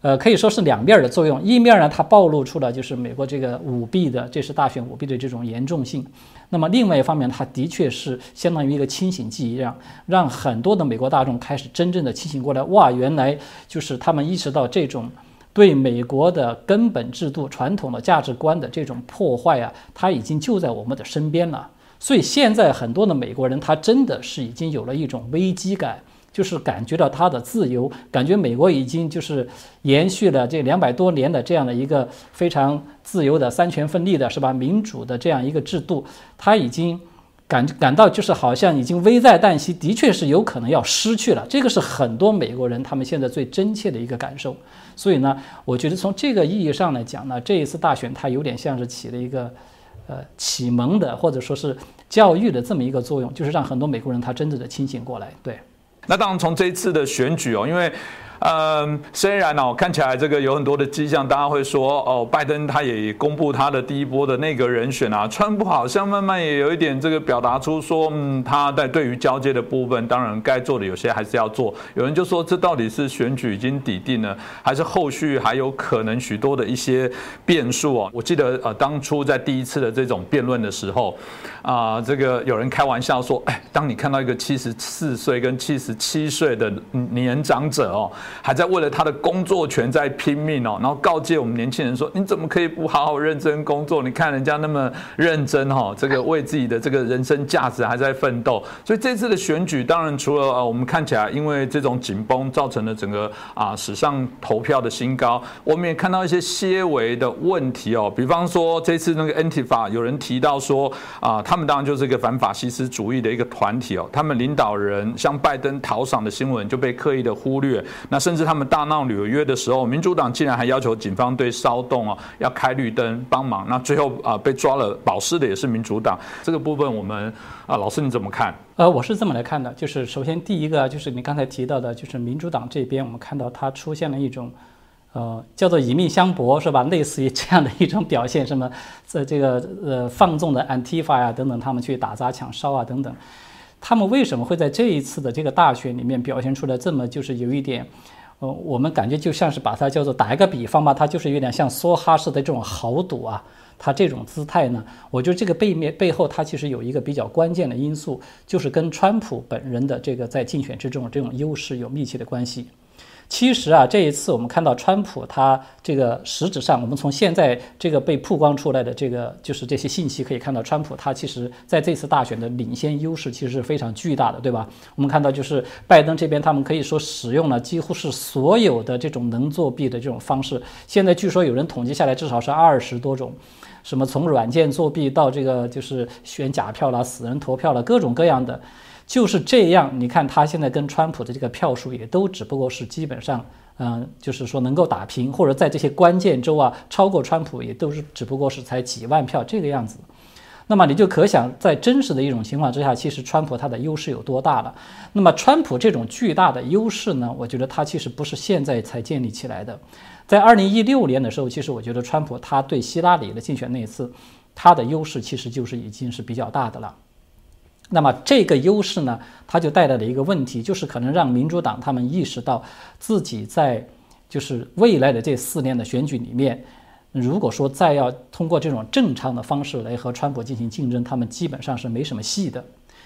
S3: 呃，可以说是两面的作用。一面呢，它暴露出了就是美国这个舞弊的，这是大选舞弊的这种严重性。那么另外一方面，它的确是相当于一个清醒剂一样，让很多的美国大众开始真正的清醒过来。哇，原来就是他们意识到这种对美国的根本制度、传统的价值观的这种破坏啊，它已经就在我们的身边了。所以现在很多的美国人，他真的是已经有了一种危机感。就是感觉到他的自由，感觉美国已经就是延续了这两百多年的这样的一个非常自由的三权分立的是吧？民主的这样一个制度，他已经感感到就是好像已经危在旦夕，的确是有可能要失去了。这个是很多美国人他们现在最真切的一个感受。所以呢，我觉得从这个意义上来讲呢，这一次大选它有点像是起了一个呃启蒙的或者说是教育的这么一个作用，就是让很多美国人他真正的清醒过来，对。
S1: 那当然，从这一次的选举哦，因为。嗯，虽然呢哦，看起来这个有很多的迹象，大家会说哦，拜登他也公布他的第一波的那个人选啊，川普好像慢慢也有一点这个表达出说，嗯，他在对于交接的部分，当然该做的有些还是要做。有人就说，这到底是选举已经抵定了，还是后续还有可能许多的一些变数哦？我记得呃，当初在第一次的这种辩论的时候，啊，这个有人开玩笑说，哎，当你看到一个七十四岁跟七十七岁的年长者哦。还在为了他的工作权在拼命哦，然后告诫我们年轻人说：“你怎么可以不好好认真工作？你看人家那么认真哈，这个为自己的这个人生价值还在奋斗。”所以这次的选举，当然除了呃，我们看起来因为这种紧绷造成了整个啊史上投票的新高，我们也看到一些些微的问题哦，比方说这次那个 ntifa 有人提到说啊，他们当然就是一个反法西斯主义的一个团体哦，他们领导人向拜登讨赏的新闻就被刻意的忽略。那甚至他们大闹纽约的时候，民主党竟然还要求警方对骚动啊要开绿灯帮忙。那最后啊被抓了保释的也是民主党。这个部分我们啊老师你怎么看？
S3: 呃，我是这么来看的，就是首先第一个就是你刚才提到的，就是民主党这边我们看到它出现了一种呃叫做以命相搏是吧？[laughs] 类似于这样的一种表现，什么在这个呃放纵的 Antifa 呀等等，他们去打砸抢烧啊等等。他们为什么会在这一次的这个大选里面表现出来这么就是有一点，呃，我们感觉就像是把它叫做打一个比方吧，它就是有点像梭哈式的这种豪赌啊，它这种姿态呢，我觉得这个背面背后它其实有一个比较关键的因素，就是跟川普本人的这个在竞选之中这种优势有密切的关系。其实啊，这一次我们看到川普他这个实质上，我们从现在这个被曝光出来的这个就是这些信息可以看到，川普他其实在这次大选的领先优势其实是非常巨大的，对吧？我们看到就是拜登这边他们可以说使用了几乎是所有的这种能作弊的这种方式，现在据说有人统计下来至少是二十多种，什么从软件作弊到这个就是选假票啦、死人投票了，各种各样的。就是这样，你看他现在跟川普的这个票数也都只不过是基本上，嗯，就是说能够打平，或者在这些关键州啊超过川普也都是只不过是才几万票这个样子。那么你就可想，在真实的一种情况之下，其实川普他的优势有多大了。那么川普这种巨大的优势呢，我觉得他其实不是现在才建立起来的，在二零一六年的时候，其实我觉得川普他对希拉里的竞选那一次，他的优势其实就是已经是比较大的了。那么这个优势呢，它就带来了一个问题，就是可能让民主党他们意识到自己在就是未来的这四年的选举里面，如果说再要通过这种正常的方式来和川普进行竞争，他们基本上是没什么戏的。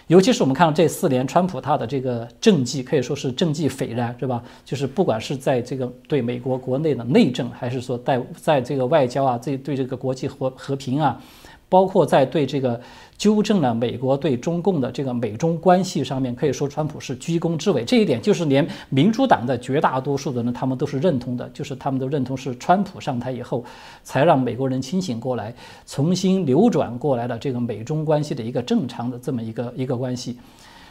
S3: 尤其是我们看到这四年，川普他的这个政绩可以说是政绩斐然，是吧？就是不管是在这个对美国国内的内政，还是说在在这个外交啊，这对这个国际和和平啊。包括在对这个纠正了美国对中共的这个美中关系上面，可以说川普是居功至伟。这一点就是连民主党的绝大多数的人他们都是认同的，就是他们都认同是川普上台以后，才让美国人清醒过来，重新扭转过来了这个美中关系的一个正常的这么一个一个关系。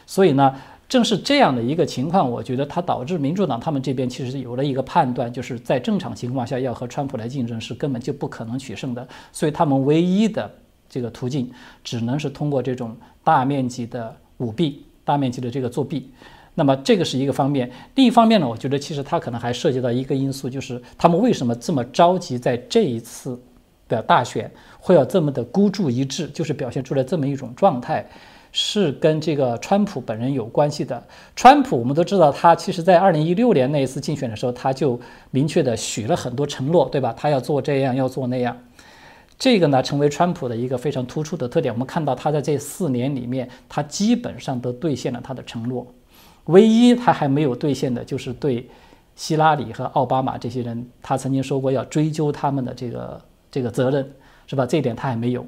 S3: 所以呢，正是这样的一个情况，我觉得它导致民主党他们这边其实有了一个判断，就是在正常情况下要和川普来竞争是根本就不可能取胜的。所以他们唯一的。这个途径只能是通过这种大面积的舞弊、大面积的这个作弊。那么这个是一个方面。另一方面呢，我觉得其实它可能还涉及到一个因素，就是他们为什么这么着急在这一次的大选会要这么的孤注一掷，就是表现出来这么一种状态。是跟这个川普本人有关系的。川普我们都知道，他其实在二零一六年那一次竞选的时候，他就明确的许了很多承诺，对吧？他要做这样，要做那样。这个呢，成为川普的一个非常突出的特点。我们看到他在这四年里面，他基本上都兑现了他的承诺。唯一他还没有兑现的，就是对希拉里和奥巴马这些人，他曾经说过要追究他们的这个这个责任，是吧？这一点他还没有。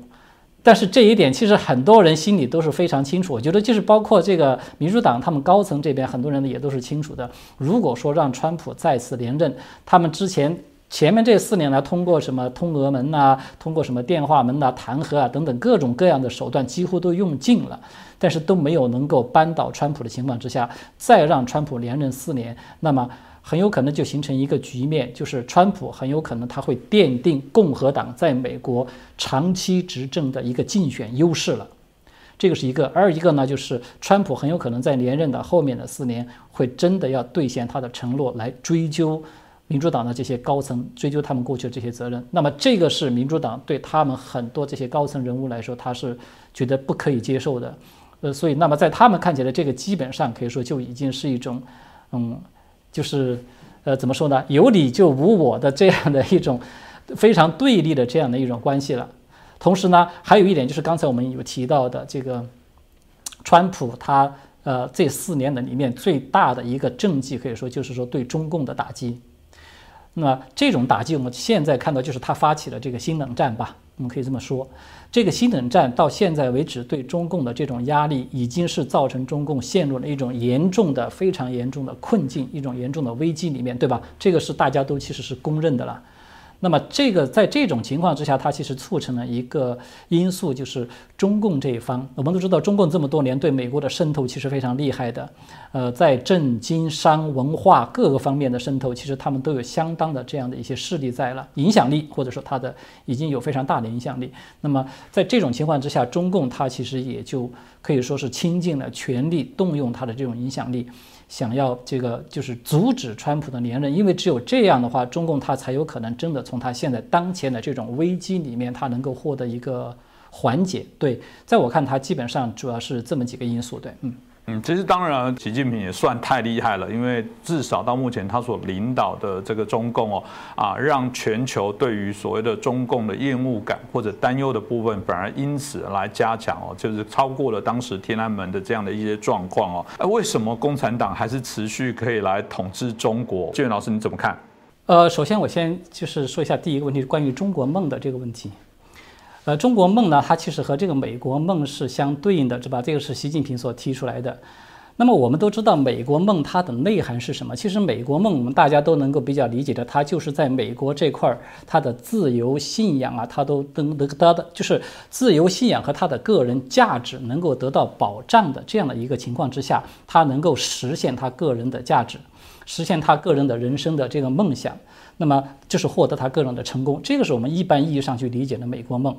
S3: 但是这一点其实很多人心里都是非常清楚，我觉得就是包括这个民主党他们高层这边很多人呢也都是清楚的。如果说让川普再次连任，他们之前前面这四年呢通过什么通俄门呐，通过什么电话门呐、弹劾啊等等各种各样的手段几乎都用尽了，但是都没有能够扳倒川普的情况之下，再让川普连任四年，那么。很有可能就形成一个局面，就是川普很有可能他会奠定共和党在美国长期执政的一个竞选优势了，这个是一个。二一个呢，就是川普很有可能在连任的后面的四年会真的要兑现他的承诺，来追究民主党的这些高层，追究他们过去的这些责任。那么这个是民主党对他们很多这些高层人物来说，他是觉得不可以接受的。呃，所以那么在他们看起来，这个基本上可以说就已经是一种，嗯。就是，呃，怎么说呢？有理就无我的这样的一种非常对立的这样的一种关系了。同时呢，还有一点就是刚才我们有提到的这个，川普他呃这四年的里面最大的一个政绩，可以说就是说对中共的打击。那这种打击，我们现在看到就是他发起了这个新冷战吧，我们可以这么说。这个新冷战到现在为止，对中共的这种压力，已经是造成中共陷入了一种严重的、非常严重的困境，一种严重的危机里面，对吧？这个是大家都其实是公认的了。那么，这个在这种情况之下，它其实促成了一个因素，就是中共这一方。我们都知道，中共这么多年对美国的渗透其实非常厉害的，呃，在政经商文化各个方面的渗透，其实他们都有相当的这样的一些势力在了，影响力或者说它的已经有非常大的影响力。那么，在这种情况之下，中共它其实也就可以说是倾尽了全力，动用它的这种影响力。想要这个就是阻止川普的连任，因为只有这样的话，中共他才有可能真的从他现在当前的这种危机里面，他能够获得一个缓解。对，在我看，他基本上主要是这么几个因素。对，嗯。
S1: 嗯，其实当然，习近平也算太厉害了，因为至少到目前他所领导的这个中共哦，啊，让全球对于所谓的中共的厌恶感或者担忧的部分，反而因此来加强哦，就是超过了当时天安门的这样的一些状况哦。哎，为什么共产党还是持续可以来统治中国？建元老师你怎么看？
S3: 呃，首先我先就是说一下第一个问题，关于中国梦的这个问题。呃，中国梦呢，它其实和这个美国梦是相对应的，是吧？这个是习近平所提出来的。那么我们都知道，美国梦它的内涵是什么？其实美国梦我们大家都能够比较理解的，它就是在美国这块儿，它的自由信仰啊，它都能得到的，就是自由信仰和他的个人价值能够得到保障的这样的一个情况之下，它能够实现他个人的价值，实现他个人的人生的这个梦想，那么就是获得他个人的成功。这个是我们一般意义上去理解的美国梦。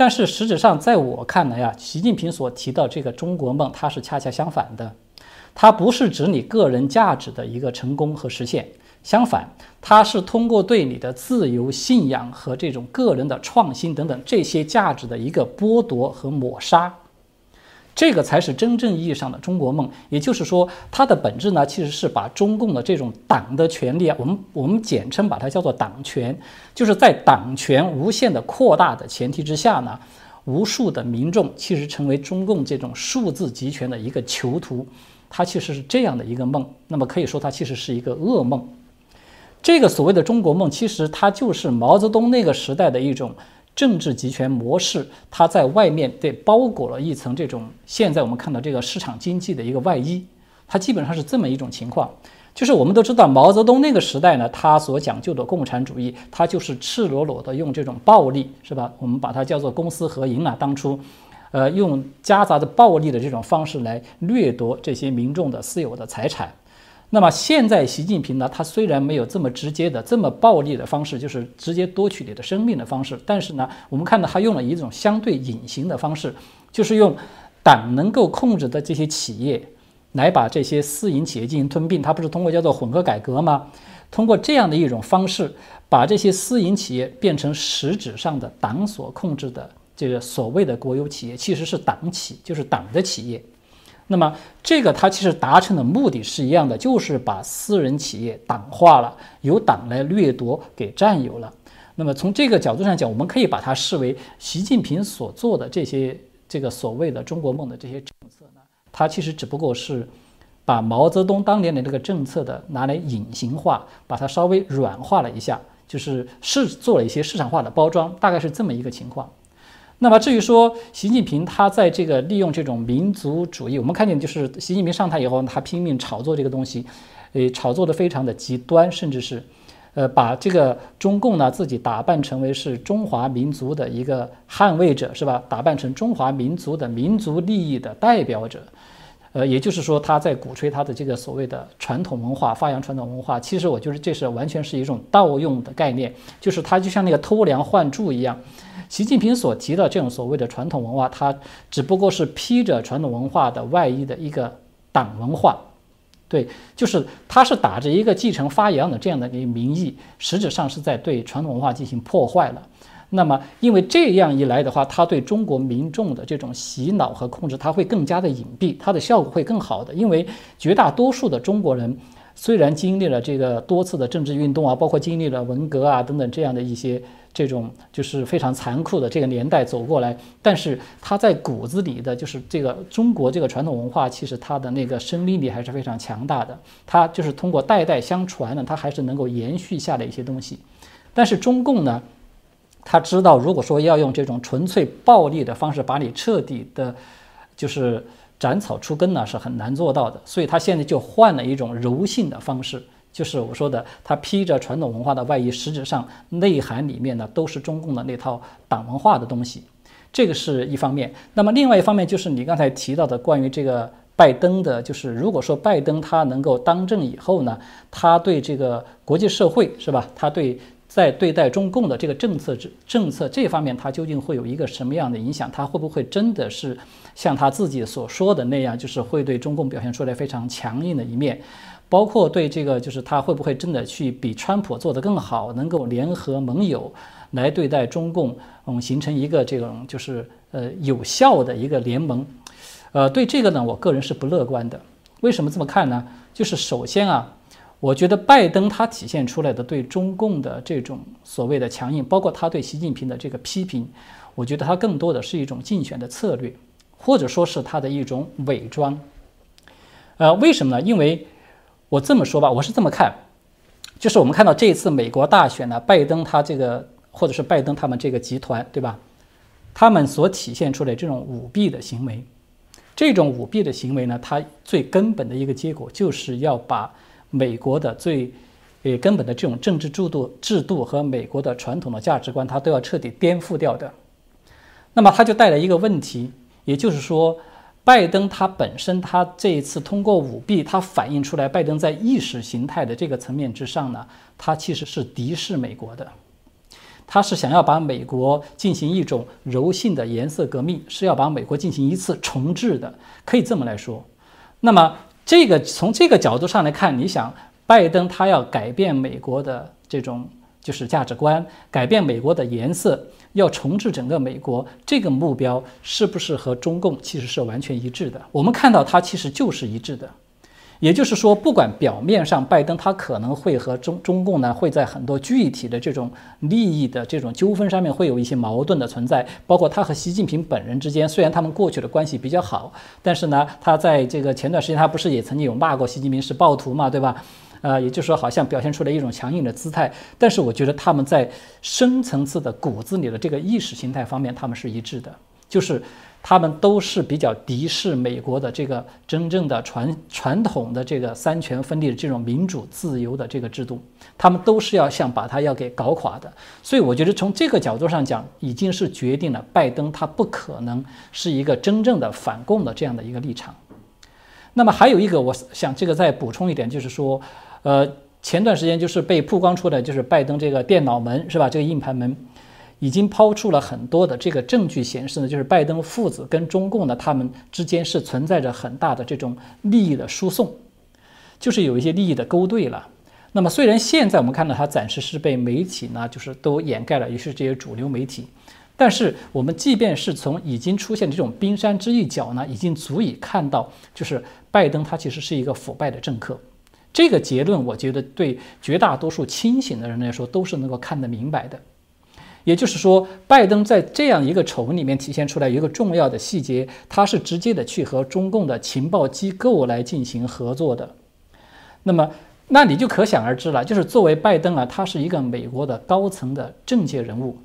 S3: 但是实质上，在我看来呀，习近平所提到这个中国梦，它是恰恰相反的，它不是指你个人价值的一个成功和实现，相反，它是通过对你的自由信仰和这种个人的创新等等这些价值的一个剥夺和抹杀。这个才是真正意义上的中国梦，也就是说，它的本质呢，其实是把中共的这种党的权利啊，我们我们简称把它叫做党权，就是在党权无限的扩大的前提之下呢，无数的民众其实成为中共这种数字集权的一个囚徒，它其实是这样的一个梦。那么可以说，它其实是一个噩梦。这个所谓的中国梦，其实它就是毛泽东那个时代的一种。政治集权模式，它在外面对包裹了一层这种现在我们看到这个市场经济的一个外衣，它基本上是这么一种情况。就是我们都知道毛泽东那个时代呢，他所讲究的共产主义，它就是赤裸裸的用这种暴力，是吧？我们把它叫做公私合营啊。当初，呃，用夹杂着暴力的这种方式来掠夺这些民众的私有的财产。那么现在，习近平呢，他虽然没有这么直接的、这么暴力的方式，就是直接夺取你的生命的方式，但是呢，我们看到他用了一种相对隐形的方式，就是用党能够控制的这些企业，来把这些私营企业进行吞并。他不是通过叫做混合改革吗？通过这样的一种方式，把这些私营企业变成实质上的党所控制的。这个所谓的国有企业，其实是党企，就是党的企业。那么这个它其实达成的目的是一样的，就是把私人企业党化了，由党来掠夺给占有了。那么从这个角度上讲，我们可以把它视为习近平所做的这些这个所谓的中国梦的这些政策呢，它其实只不过是把毛泽东当年的这个政策的拿来隐形化，把它稍微软化了一下，就是是做了一些市场化的包装，大概是这么一个情况。那么至于说习近平他在这个利用这种民族主义，我们看见就是习近平上台以后，他拼命炒作这个东西，诶，炒作的非常的极端，甚至是，呃，把这个中共呢自己打扮成为是中华民族的一个捍卫者，是吧？打扮成中华民族的民族利益的代表者。呃，也就是说，他在鼓吹他的这个所谓的传统文化，发扬传统文化。其实我觉得这是完全是一种盗用的概念，就是他就像那个偷梁换柱一样。习近平所提的这种所谓的传统文化，它只不过是披着传统文化的外衣的一个党文化，对，就是他是打着一个继承发扬的这样的一个名义，实质上是在对传统文化进行破坏了。那么，因为这样一来的话，他对中国民众的这种洗脑和控制，它会更加的隐蔽，它的效果会更好的。因为绝大多数的中国人，虽然经历了这个多次的政治运动啊，包括经历了文革啊等等这样的一些这种就是非常残酷的这个年代走过来，但是他在骨子里的就是这个中国这个传统文化，其实它的那个生命力还是非常强大的。它就是通过代代相传呢，它还是能够延续下来一些东西。但是中共呢？他知道，如果说要用这种纯粹暴力的方式把你彻底的，就是斩草除根呢，是很难做到的。所以他现在就换了一种柔性的方式，就是我说的，他披着传统文化的外衣，实质上内涵里面呢都是中共的那套党文化的东西。这个是一方面。那么另外一方面就是你刚才提到的关于这个拜登的，就是如果说拜登他能够当政以后呢，他对这个国际社会是吧？他对。在对待中共的这个政策政政策这方面，它究竟会有一个什么样的影响？它会不会真的是像他自己所说的那样，就是会对中共表现出来非常强硬的一面？包括对这个，就是他会不会真的去比川普做得更好，能够联合盟友来对待中共，嗯，形成一个这种就是呃有效的一个联盟？呃，对这个呢，我个人是不乐观的。为什么这么看呢？就是首先啊。我觉得拜登他体现出来的对中共的这种所谓的强硬，包括他对习近平的这个批评，我觉得他更多的是一种竞选的策略，或者说是他的一种伪装。呃，为什么呢？因为我这么说吧，我是这么看，就是我们看到这一次美国大选呢，拜登他这个或者是拜登他们这个集团，对吧？他们所体现出来这种舞弊的行为，这种舞弊的行为呢，它最根本的一个结果就是要把。美国的最，呃根本的这种政治制度制度和美国的传统的价值观，它都要彻底颠覆掉的。那么它就带来一个问题，也就是说，拜登他本身他这一次通过舞弊，他反映出来，拜登在意识形态的这个层面之上呢，他其实是敌视美国的，他是想要把美国进行一种柔性的颜色革命，是要把美国进行一次重置的，可以这么来说。那么。这个从这个角度上来看，你想，拜登他要改变美国的这种就是价值观，改变美国的颜色，要重置整个美国，这个目标是不是和中共其实是完全一致的？我们看到它其实就是一致的。也就是说，不管表面上拜登他可能会和中中共呢会在很多具体的这种利益的这种纠纷上面会有一些矛盾的存在，包括他和习近平本人之间，虽然他们过去的关系比较好，但是呢，他在这个前段时间他不是也曾经有骂过习近平是暴徒嘛，对吧？呃，也就是说好像表现出了一种强硬的姿态，但是我觉得他们在深层次的骨子里的这个意识形态方面他们是一致的，就是。他们都是比较敌视美国的这个真正的传传统的这个三权分立的这种民主自由的这个制度，他们都是要想把它要给搞垮的。所以我觉得从这个角度上讲，已经是决定了拜登他不可能是一个真正的反共的这样的一个立场。那么还有一个，我想这个再补充一点，就是说，呃，前段时间就是被曝光出来，就是拜登这个电脑门是吧？这个硬盘门。已经抛出了很多的这个证据，显示呢，就是拜登父子跟中共呢，他们之间是存在着很大的这种利益的输送，就是有一些利益的勾兑了。那么虽然现在我们看到他暂时是被媒体呢，就是都掩盖了，也是这些主流媒体，但是我们即便是从已经出现这种冰山之一角呢，已经足以看到，就是拜登他其实是一个腐败的政客。这个结论，我觉得对绝大多数清醒的人来说都是能够看得明白的。也就是说，拜登在这样一个丑闻里面体现出来一个重要的细节，他是直接的去和中共的情报机构来进行合作的。那么，那你就可想而知了，就是作为拜登啊，他是一个美国的高层的政界人物，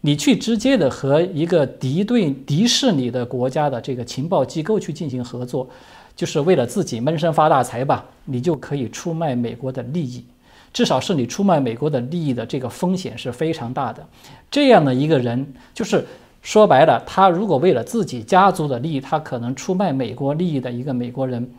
S3: 你去直接的和一个敌对、敌视你的国家的这个情报机构去进行合作。就是为了自己闷声发大财吧，你就可以出卖美国的利益，至少是你出卖美国的利益的这个风险是非常大的。这样的一个人，就是说白了，他如果为了自己家族的利益，他可能出卖美国利益的一个美国人，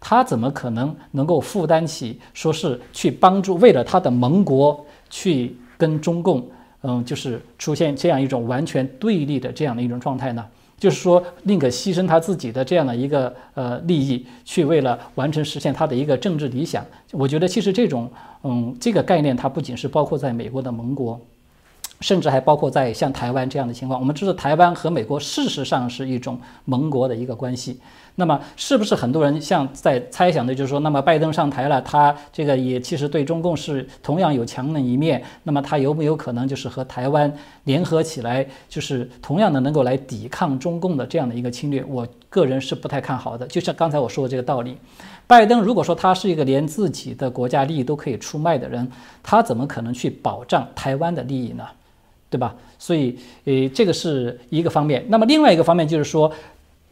S3: 他怎么可能能够负担起说是去帮助为了他的盟国去跟中共，嗯，就是出现这样一种完全对立的这样的一种状态呢？就是说，宁可牺牲他自己的这样的一个呃利益，去为了完成实现他的一个政治理想。我觉得其实这种嗯这个概念，它不仅是包括在美国的盟国。甚至还包括在像台湾这样的情况，我们知道台湾和美国事实上是一种盟国的一个关系。那么，是不是很多人像在猜想的，就是说，那么拜登上台了，他这个也其实对中共是同样有强硬一面。那么，他有没有可能就是和台湾联合起来，就是同样的能够来抵抗中共的这样的一个侵略？我个人是不太看好的。就像刚才我说的这个道理，拜登如果说他是一个连自己的国家利益都可以出卖的人，他怎么可能去保障台湾的利益呢？对吧？所以，呃，这个是一个方面。那么另外一个方面就是说，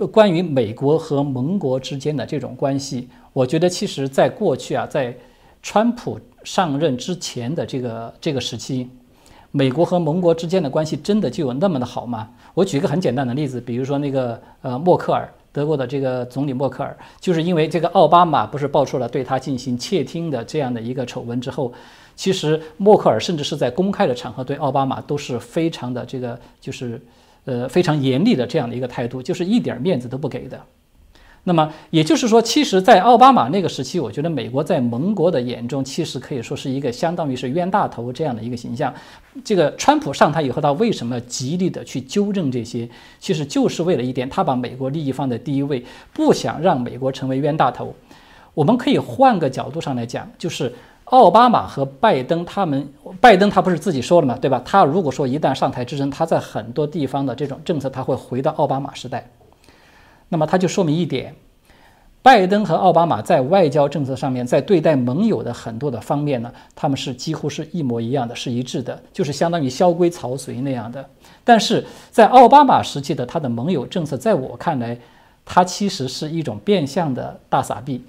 S3: 关于美国和盟国之间的这种关系，我觉得其实在过去啊，在川普上任之前的这个这个时期，美国和盟国之间的关系真的就有那么的好吗？我举一个很简单的例子，比如说那个呃默克尔，德国的这个总理默克尔，就是因为这个奥巴马不是爆出了对他进行窃听的这样的一个丑闻之后。其实默克尔甚至是在公开的场合对奥巴马都是非常的这个就是，呃非常严厉的这样的一个态度，就是一点面子都不给的。那么也就是说，其实，在奥巴马那个时期，我觉得美国在盟国的眼中，其实可以说是一个相当于是冤大头这样的一个形象。这个川普上台以后，他为什么极力的去纠正这些？其实就是为了一点，他把美国利益放在第一位，不想让美国成为冤大头。我们可以换个角度上来讲，就是。奥巴马和拜登，他们拜登他不是自己说了嘛，对吧？他如果说一旦上台之争，他在很多地方的这种政策，他会回到奥巴马时代。那么他就说明一点，拜登和奥巴马在外交政策上面，在对待盟友的很多的方面呢，他们是几乎是一模一样的，是一致的，就是相当于萧规曹随那样的。但是在奥巴马时期的他的盟友政策，在我看来，他其实是一种变相的大傻逼。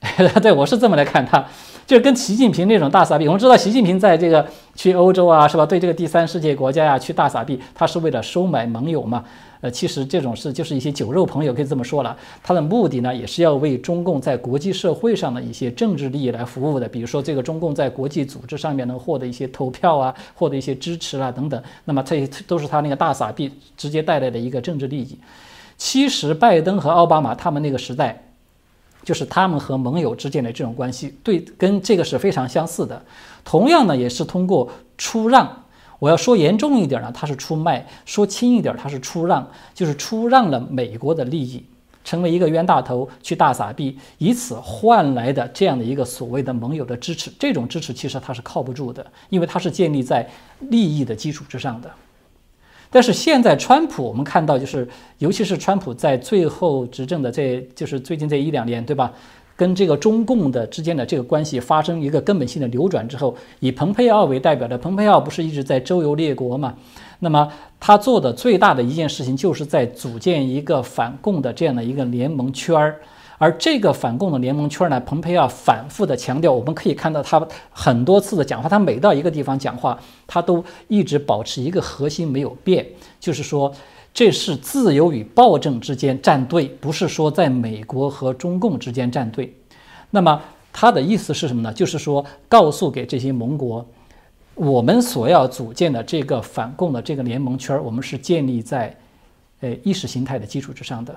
S3: [laughs] 对我是这么来看他。就是跟习近平那种大傻逼，我们知道习近平在这个去欧洲啊，是吧？对这个第三世界国家呀，去大傻逼，他是为了收买盟友嘛？呃，其实这种事就是一些酒肉朋友，可以这么说了。他的目的呢，也是要为中共在国际社会上的一些政治利益来服务的。比如说，这个中共在国际组织上面能获得一些投票啊，获得一些支持啊等等。那么这些都是他那个大傻逼直接带来的一个政治利益。其实，拜登和奥巴马他们那个时代。就是他们和盟友之间的这种关系，对，跟这个是非常相似的。同样呢，也是通过出让。我要说严重一点呢，他是出卖；说轻一点，他是出让，就是出让了美国的利益，成为一个冤大头去大撒币，以此换来的这样的一个所谓的盟友的支持。这种支持其实它是靠不住的，因为它是建立在利益的基础之上的。但是现在，川普我们看到，就是尤其是川普在最后执政的，这就是最近这一两年，对吧？跟这个中共的之间的这个关系发生一个根本性的扭转之后，以蓬佩奥为代表的蓬佩奥不是一直在周游列国嘛？那么他做的最大的一件事情，就是在组建一个反共的这样的一个联盟圈儿。而这个反共的联盟圈呢，蓬佩奥反复的强调，我们可以看到他很多次的讲话，他每到一个地方讲话，他都一直保持一个核心没有变，就是说这是自由与暴政之间站队，不是说在美国和中共之间站队。那么他的意思是什么呢？就是说告诉给这些盟国，我们所要组建的这个反共的这个联盟圈，我们是建立在呃意识形态的基础之上的。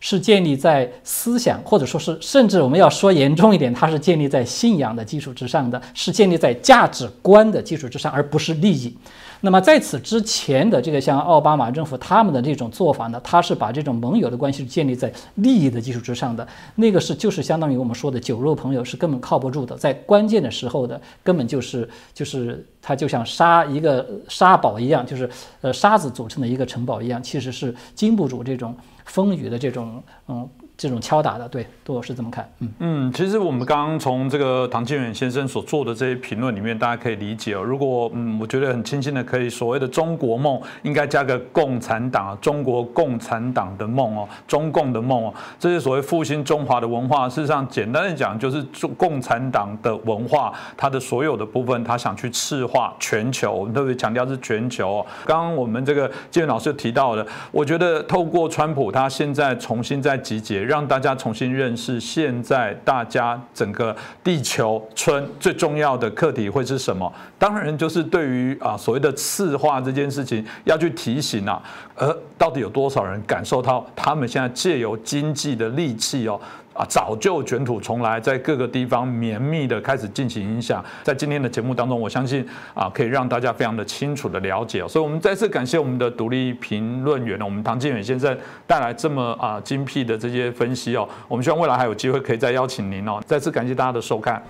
S3: 是建立在思想，或者说是甚至我们要说严重一点，它是建立在信仰的基础之上的，是建立在价值观的基础之上，而不是利益。那么在此之前的这个像奥巴马政府他们的这种做法呢，他是把这种盟友的关系建立在利益的基础之上的，那个是就是相当于我们说的酒肉朋友是根本靠不住的，在关键的时候的根本就是就是他就像沙一个沙堡一样，就是呃沙子组成的一个城堡一样，其实是经不住这种风雨的这种嗯。这种敲打的，对，杜老师怎么看。
S1: 嗯嗯，其实我们刚刚从这个唐建远先生所做的这些评论里面，大家可以理解哦。如果嗯，我觉得很清新的，可以所谓的中国梦，应该加个共产党，中国共产党的梦哦，中共的梦哦，这是所谓复兴中华的文化。事实上，简单的讲，就是中共产党的文化，它的所有的部分，他想去赤化全球，我们特别强调是全球哦。刚刚我们这个建远老师提到的，我觉得透过川普，他现在重新在集结。让大家重新认识，现在大家整个地球村最重要的课题会是什么？当然就是对于啊所谓的次化这件事情要去提醒啊，而到底有多少人感受到他们现在借由经济的利器哦？啊，早就卷土重来，在各个地方绵密的开始进行影响。在今天的节目当中，我相信啊，可以让大家非常的清楚的了解。所以，我们再次感谢我们的独立评论员，我们唐建远先生带来这么啊精辟的这些分析哦。我们希望未来还有机会可以再邀请您哦。再次感谢大家的收看。